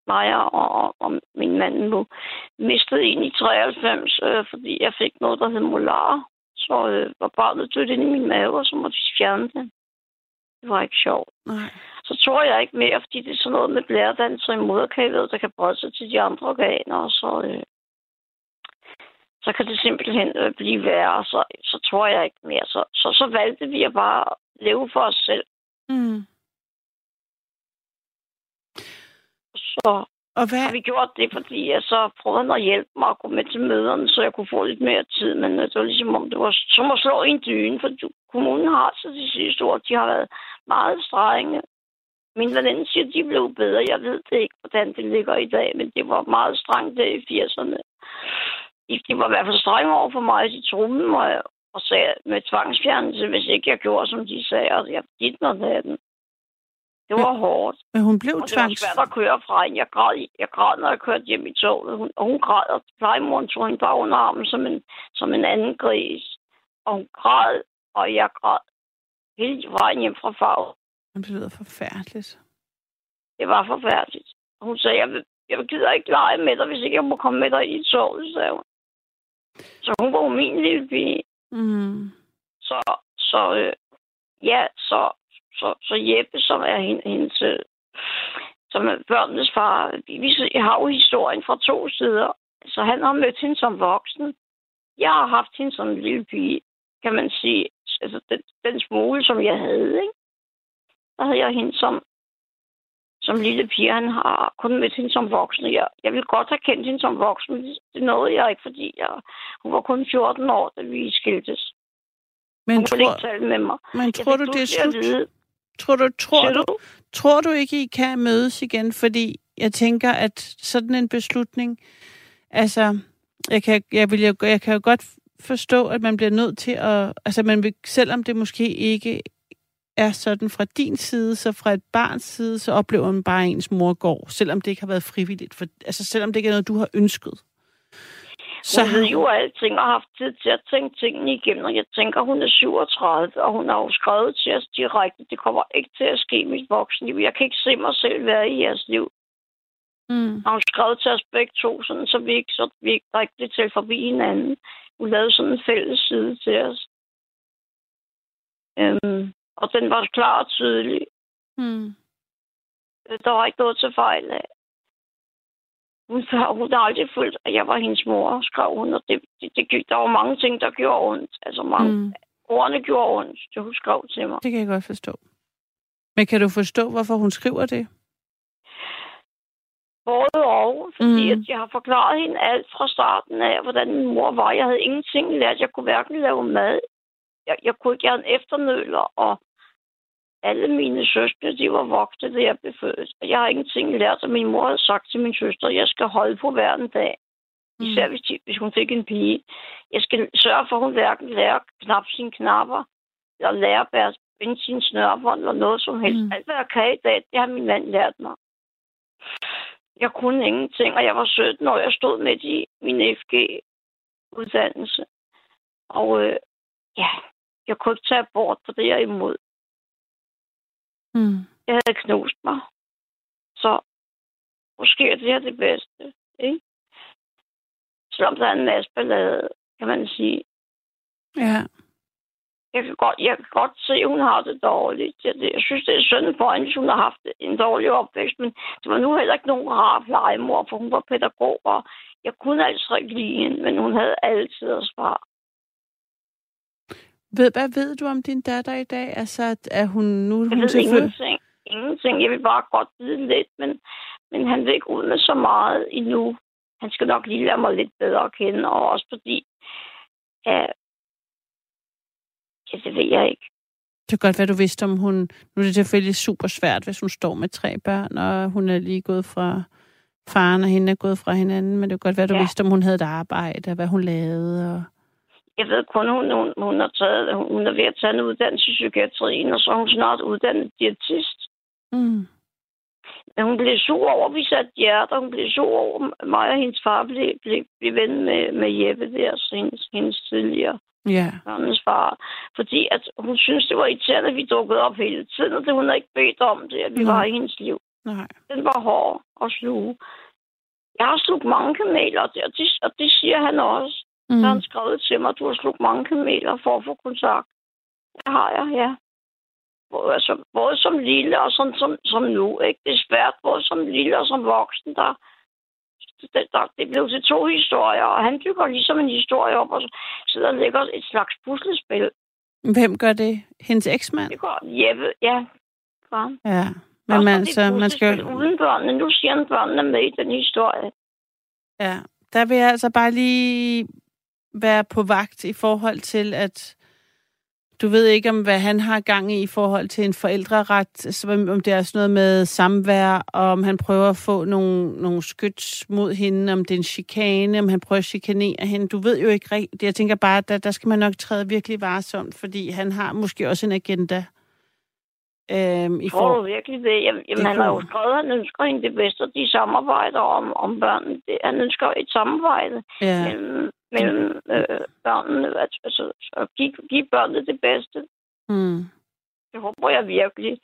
mig og, og, og min mand nu. Mistede en i 93, øh, fordi jeg fik noget, der hed molar. Så øh, var barnet dødt inde i min mave, og så måtte vi fjerne det. Det var ikke sjovt. Nej. Så tror jeg ikke mere, fordi det er sådan noget med blæredanser i moderkaget, der kan brede sig til de andre organer, og så, øh, så kan det simpelthen øh, blive værre, så, så tror jeg ikke mere. Så, så, så valgte vi at bare leve for os selv. Mm. Så og hvad, har vi gjort det, fordi jeg så prøvede han at hjælpe mig at gå med til møderne, så jeg kunne få lidt mere tid. Men det var ligesom om, det var som at slå i en dyne, for kommunen har så de sidste år, de har været meget strenge. Min veninde siger, at de blev bedre. Jeg ved det ikke, hvordan det ligger i dag, men det var meget strengt der i 80'erne. De- De var i hvert fald strenge over for mig. De truede mig og sagde med tvangsfjernelse, hvis ikke jeg gjorde, som de sagde, og jeg gik noget af den. Det var hårdt. men hun blev Og det var tvangs... svært at køre fra hende. Jeg græd, jeg græd, når jeg kørte hjem i toget. Hun, og hun græd, og plejemoren tog hende bare under armen som en, som en anden gris. Og hun græd, og jeg græd hele vejen hjem fra fag. Det lyder forfærdeligt. Det var forfærdeligt. Og hun sagde, jeg, vil, jeg gider ikke lege med dig, hvis ikke jeg må komme med dig i toget, sagde hun. Så hun var jo min lille pige. Mm. Så, så øh, ja, så, så, så Jeppe, som er hende, hendes, øh, som er børnenes far, vi, har jo historien fra to sider. Så han har mødt hende som voksen. Jeg har haft hende som en lille pige, kan man sige. Altså den, den smule, som jeg havde, ikke? Der havde jeg hende som, som lille pige. Han har kun mødt hende som voksen. Jeg, jeg ville godt have kendt hende som voksen, det, nåede jeg ikke, fordi jeg, hun var kun 14 år, da vi skiltes. Men, Hun tror, ikke tale med mig. men Jeg tror du, det er slut? Tror du, tror du, tror du ikke, I kan mødes igen? Fordi jeg tænker, at sådan en beslutning... Altså, jeg kan, jeg vil, jo- jeg kan jo godt forstå, at man bliver nødt til at... Altså, man vil, selvom det måske ikke er sådan fra din side, så fra et barns side, så oplever man bare, at ens mor går, selvom det ikke har været frivilligt. For, altså, selvom det ikke er noget, du har ønsket. Så hun ved jo alting og har haft tid til at tænke tingene igennem. Og jeg tænker, hun er 37, og hun har jo skrevet til os direkte, det kommer ikke til at ske i mit voksenliv. Jeg kan ikke se mig selv være i jeres liv. Mm. Har hun skrevet til os begge to, sådan, så vi ikke, så vi ikke rigtig til forbi hinanden. Hun lavede sådan en fælles side til os. Øhm, og den var klar og tydelig. Mm. Der var ikke noget til fejl af. Hun, hun har aldrig følt, at jeg var hendes mor, skrev hun. Og det, det, det, der var mange ting, der gjorde ondt. Altså mange, mm. Ordene gjorde ondt, det hun skrev til mig. Det kan jeg godt forstå. Men kan du forstå, hvorfor hun skriver det? Både og, fordi Mm. at jeg har forklaret hende alt fra starten af, hvordan min mor var. Jeg havde ingenting lært. Jeg kunne hverken lave mad. Jeg, jeg kunne ikke have en efternøler, og alle mine søstre, de var voksne, da jeg blev født. Og jeg har ingenting lært, og min mor havde sagt til min søster, at jeg skal holde på hver en dag. Især Mm. hvis, de, hvis hun fik en pige. Jeg skal sørge for, at hun hverken lærer at knappe sine knapper, eller lære at binde sine snørbånd, eller noget som helst. Mm. Alt, hvad jeg kan i dag, det har min mand lært mig. Jeg kunne ingenting, og jeg var 17 år. Jeg stod midt i min FG-uddannelse. Og øh, ja, jeg kunne ikke tage abort, for det er jeg imod. Mm. Jeg havde knust mig. Så måske er det her det bedste. Ikke? Selvom der er en masse ballade, kan man sige. Ja. Jeg kan godt, jeg kan godt se, at hun har det dårligt. Jeg, synes, det er synd for hende, hun har haft en dårlig opvækst. Men det var nu heller ikke nogen rar plejemor, for hun var pædagog, og jeg kunne altså ikke lide hende, men hun havde altid at svare. Ved, hvad ved du om din datter i dag? Altså, at- er hun nu... Jeg hun ved ingenting. Ingenting. Jeg vil bare godt vide lidt, men, men han vil ikke ud med så meget endnu. Han skal nok lige lære mig lidt bedre at kende, og også fordi... Ja, ja det ved jeg ikke. Det kan godt være, du vidste, om hun... Nu er det selvfølgelig super svært, hvis hun står med tre børn, og hun er lige gået fra faren, og hende er gået fra hinanden. Men det kan godt være, du Ja. vidste, om hun havde et arbejde, og hvad hun lavede. Og... Jeg ved kun, hun, hun, hun, har taget, hun er ved at tage en uddannelse i psykiatrien, og så er hun snart uddannet diætist. Mm. Men hun blev sur over, at vi satte hjerter. Hun blev sur over, mig og hendes far blev, blev, blev ven med, med Jeppe der, så hendes, hendes tidligere Ja. børnenes far. Fordi at hun synes, det var irriterende, at vi dukkede op hele tiden, og det hun havde ikke bedt om det, at vi Nå. var i hendes liv. Nej. Den var hård og sluge. Jeg har slugt mange det, og det, og det siger han også. Mm. Så han skrevet til mig, at du har slugt mange kameler for at få kontakt. Det har jeg, ja. Både, altså, både som lille og som, som, som nu. Ikke? Det er svært, både som lille og som voksen. Der, det, der, det blev til to historier, og han bygger ligesom en historie op, og så sidder og lægger et slags puslespil. Hvem gør det? Hendes eksmand? Det går Jeppe, ja. gør han. Ja. Men man, så, man skal... Uden børnene. Nu siger han, børnene med i den historie. Ja, der vil jeg altså bare lige være på vagt i forhold til, at du ved ikke, om hvad han har gang i i forhold til en forældreret, så om om det er sådan noget med samvær, og om han prøver at få nogle, nogle skyts mod hende, om det er en chikane, om han prøver at chikanere hende. Du ved jo ikke rigtigt. Jeg tænker bare, at der, der skal man nok træde virkelig varsomt, fordi han har måske også en agenda. Øhm, i Tror du for... virkelig det? Jamen, jamen han har jo skrevet, at han ønsker hende det bedste, og de samarbejder om, om børnene. Det, han ønsker et samarbejde Ja, mellem, mellem øh, børnene. Altså, at give, give børnene det bedste. mm, Det håber jeg virkelig.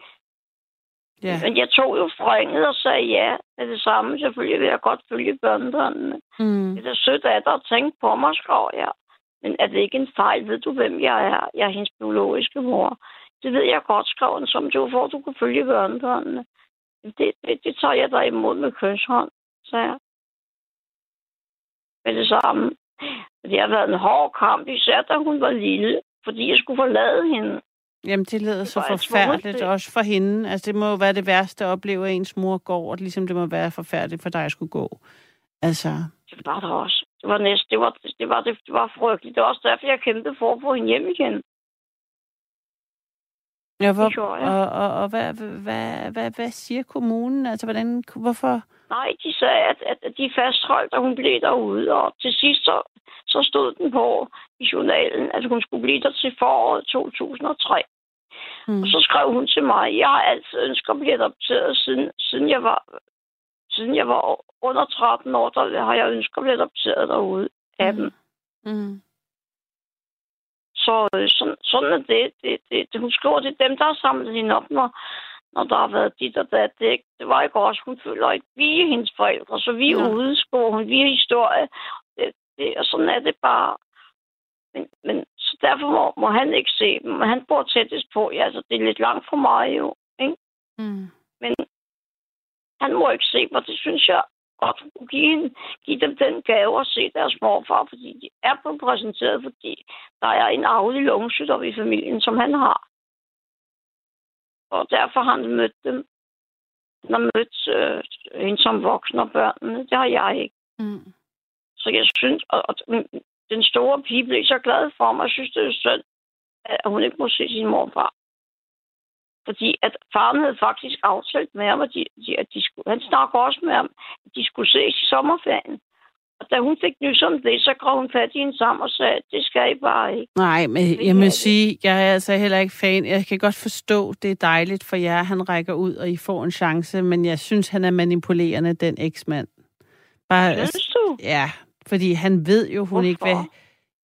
ja. Men jeg tog jo fringet og sagde ja med det samme. Selvfølgelig vil jeg godt følge børnebørnene. Mm, Det er da sødt af dig at tænke på mig, skrev jeg. Men er det ikke en fejl? Ved du, hvem jeg er? Jeg er hendes biologiske mor. Det ved jeg godt, skrev han, som du får, du kan følge børnebørnene. Det, det, det tager jeg dig imod med kysshånd, sagde jeg. Med det samme. Det har været en hård kamp, især da hun var lille, fordi jeg skulle forlade hende. Jamen, det lyder så forfærdeligt, også for hende. Altså, det må jo være det værste at opleve, at ens mor går, og ligesom det må være forfærdeligt for dig at skulle gå. Altså, Det var der også. Det var næst, det var, det var, det, det var frygteligt. Det var også derfor, jeg kæmpede for at få hende hjem igen. Ja, hvor, Det gjorde jeg. og, og, og hvad, hvad, hvad, hvad siger kommunen? Altså, hvordan, hvorfor? Nej, de sagde, at, at, de fastholdt, at hun blev derude, og til sidst så, så stod den på i journalen, at hun skulle blive der til foråret 2003. Hmm. Og så skrev hun til mig, jeg har altid ønsket at blive adopteret, siden, siden, jeg var, siden jeg var under 13 år, der har jeg ønsket at blive adopteret derude af Mm. dem. Mm. Så øh, sådan, sådan er det. Det, det, det. Hun skriver, det er dem, der har samlet hende op, når, når der har været dit og dat. Det, det var ikke også. Hun føler ikke, vi er hendes forældre, så vi er Nej. ude, skriver hun. Vi er historie. Det, det, og sådan er det bare. Men, men så derfor må, må han ikke se dem. Han bor tættest på. Ja, altså, det er lidt langt fra mig jo. Ikke? Mm. Men han må ikke se mig. Det synes jeg godt kunne give, hende, give dem den gave at se deres morfar, fordi de er blevet præsenteret, fordi der er en arvelig lungesygdom i familien, som han har. Og derfor har han mødt dem. Han har mødt øh, hende som voksen og børnene. Det har jeg ikke. Mm. Så jeg synes, og, og den store pige blev så glad for mig. Jeg synes, det er synd, at hun ikke må se sin morfar. Fordi at faren havde faktisk aftalt med ham, at, de, de, at de skulle, han snakker også med ham, at de skulle ses i sommerferien. Og da hun fik nys om det, så grov hun fat i hende sammen og sagde, det skal I bare ikke. Nej, men jeg må sige, jeg er altså heller ikke fan. Jeg kan godt forstå, det er dejligt for jer, han rækker ud, og I får en chance, men jeg synes, han er manipulerende, den eksmand. Bare, altså, Synes du? ja, fordi han ved jo, hun ikke vil... Hvorfor?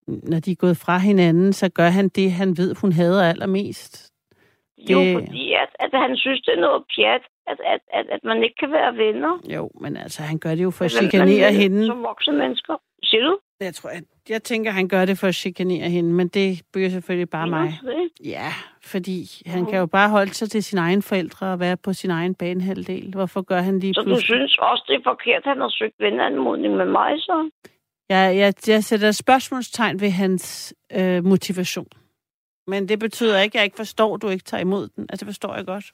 Når de er gået fra hinanden, så gør han det, han ved, hun hader allermest. Jo, Det- fordi at, at han synes, det er noget pjat, at, at, at, at man ikke kan være venner. Jo, men altså, han gør det jo for at chikanere hende. Som voksne mennesker. Siger du? Jeg tror, jeg, jeg tænker, han gør det for at chikanere hende, men det bliver selvfølgelig bare mig. du det? Ja, fordi han kan jo bare holde sig til sine egne forældre og være på sin egen banehalvdel. Hvorfor gør han lige Så du pludselig... synes også, det er forkert, at han har søgt venneanmodning med mig, så? Jeg, jeg, jeg sætter spørgsmålstegn ved hans øh, motivation. Men det betyder ikke, at jeg ikke forstår, at du ikke tager imod den. Altså, det forstår jeg godt.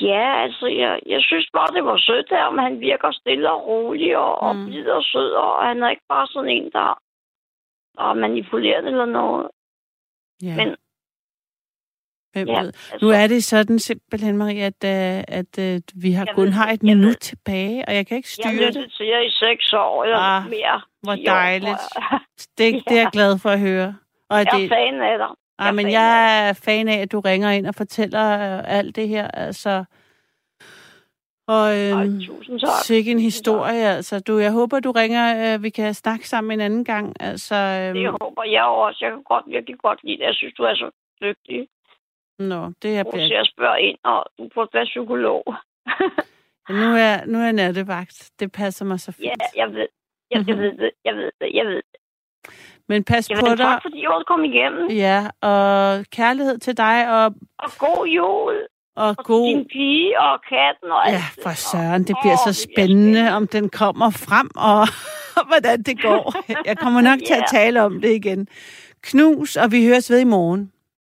Ja, altså, jeg, jeg synes bare, det var sødt der, men han virker stille og rolig og, mm. og blid og sød, og han er ikke bare sådan en, der, der er manipuleret eller noget. Ja. Men- Hvem Ja, ved? altså, Nu er det sådan simpelthen, Marie, at, uh, at uh, vi har Jeg kun ved har et jeg minut ved. tilbage, og jeg kan ikke jeg styre har det. lyttet til jer i seks år eller Ah, mere. Hvor 10 år, tror dejligt. jeg. *laughs* Det, det er jeg glad for at høre. Og Jeg det, er fan af dig. Ej, men jeg er fan af, at du ringer ind og fortæller øh, alt det her. Altså, og Ej, øhm, tak. sikke en historie. Altså, du, jeg håber, du ringer. Øh, vi kan snakke sammen en anden gang. Altså, Det øhm, håber jeg også. Jeg kan godt, virkelig godt lide det. Jeg synes, du er så dygtig. nå, det er Du jeg til at spørge ind, og du burde være psykolog. nu er nu er nattevagt. Det passer mig så fint. ja, jeg ved. Jeg, jeg ved det. Jeg ved det. Jeg ved det. Men pas Jeg på ved, dig. tak, fordi måtte komme igennem. Ja, og kærlighed til dig, og, Og god jul. og Og god... din pige og katten og alt Ja, for søren, det bliver så det spændende, om den kommer frem, og, *laughs* og hvordan det går. Jeg kommer nok til at *laughs* tale om det igen. Knus, og vi høres ved i morgen.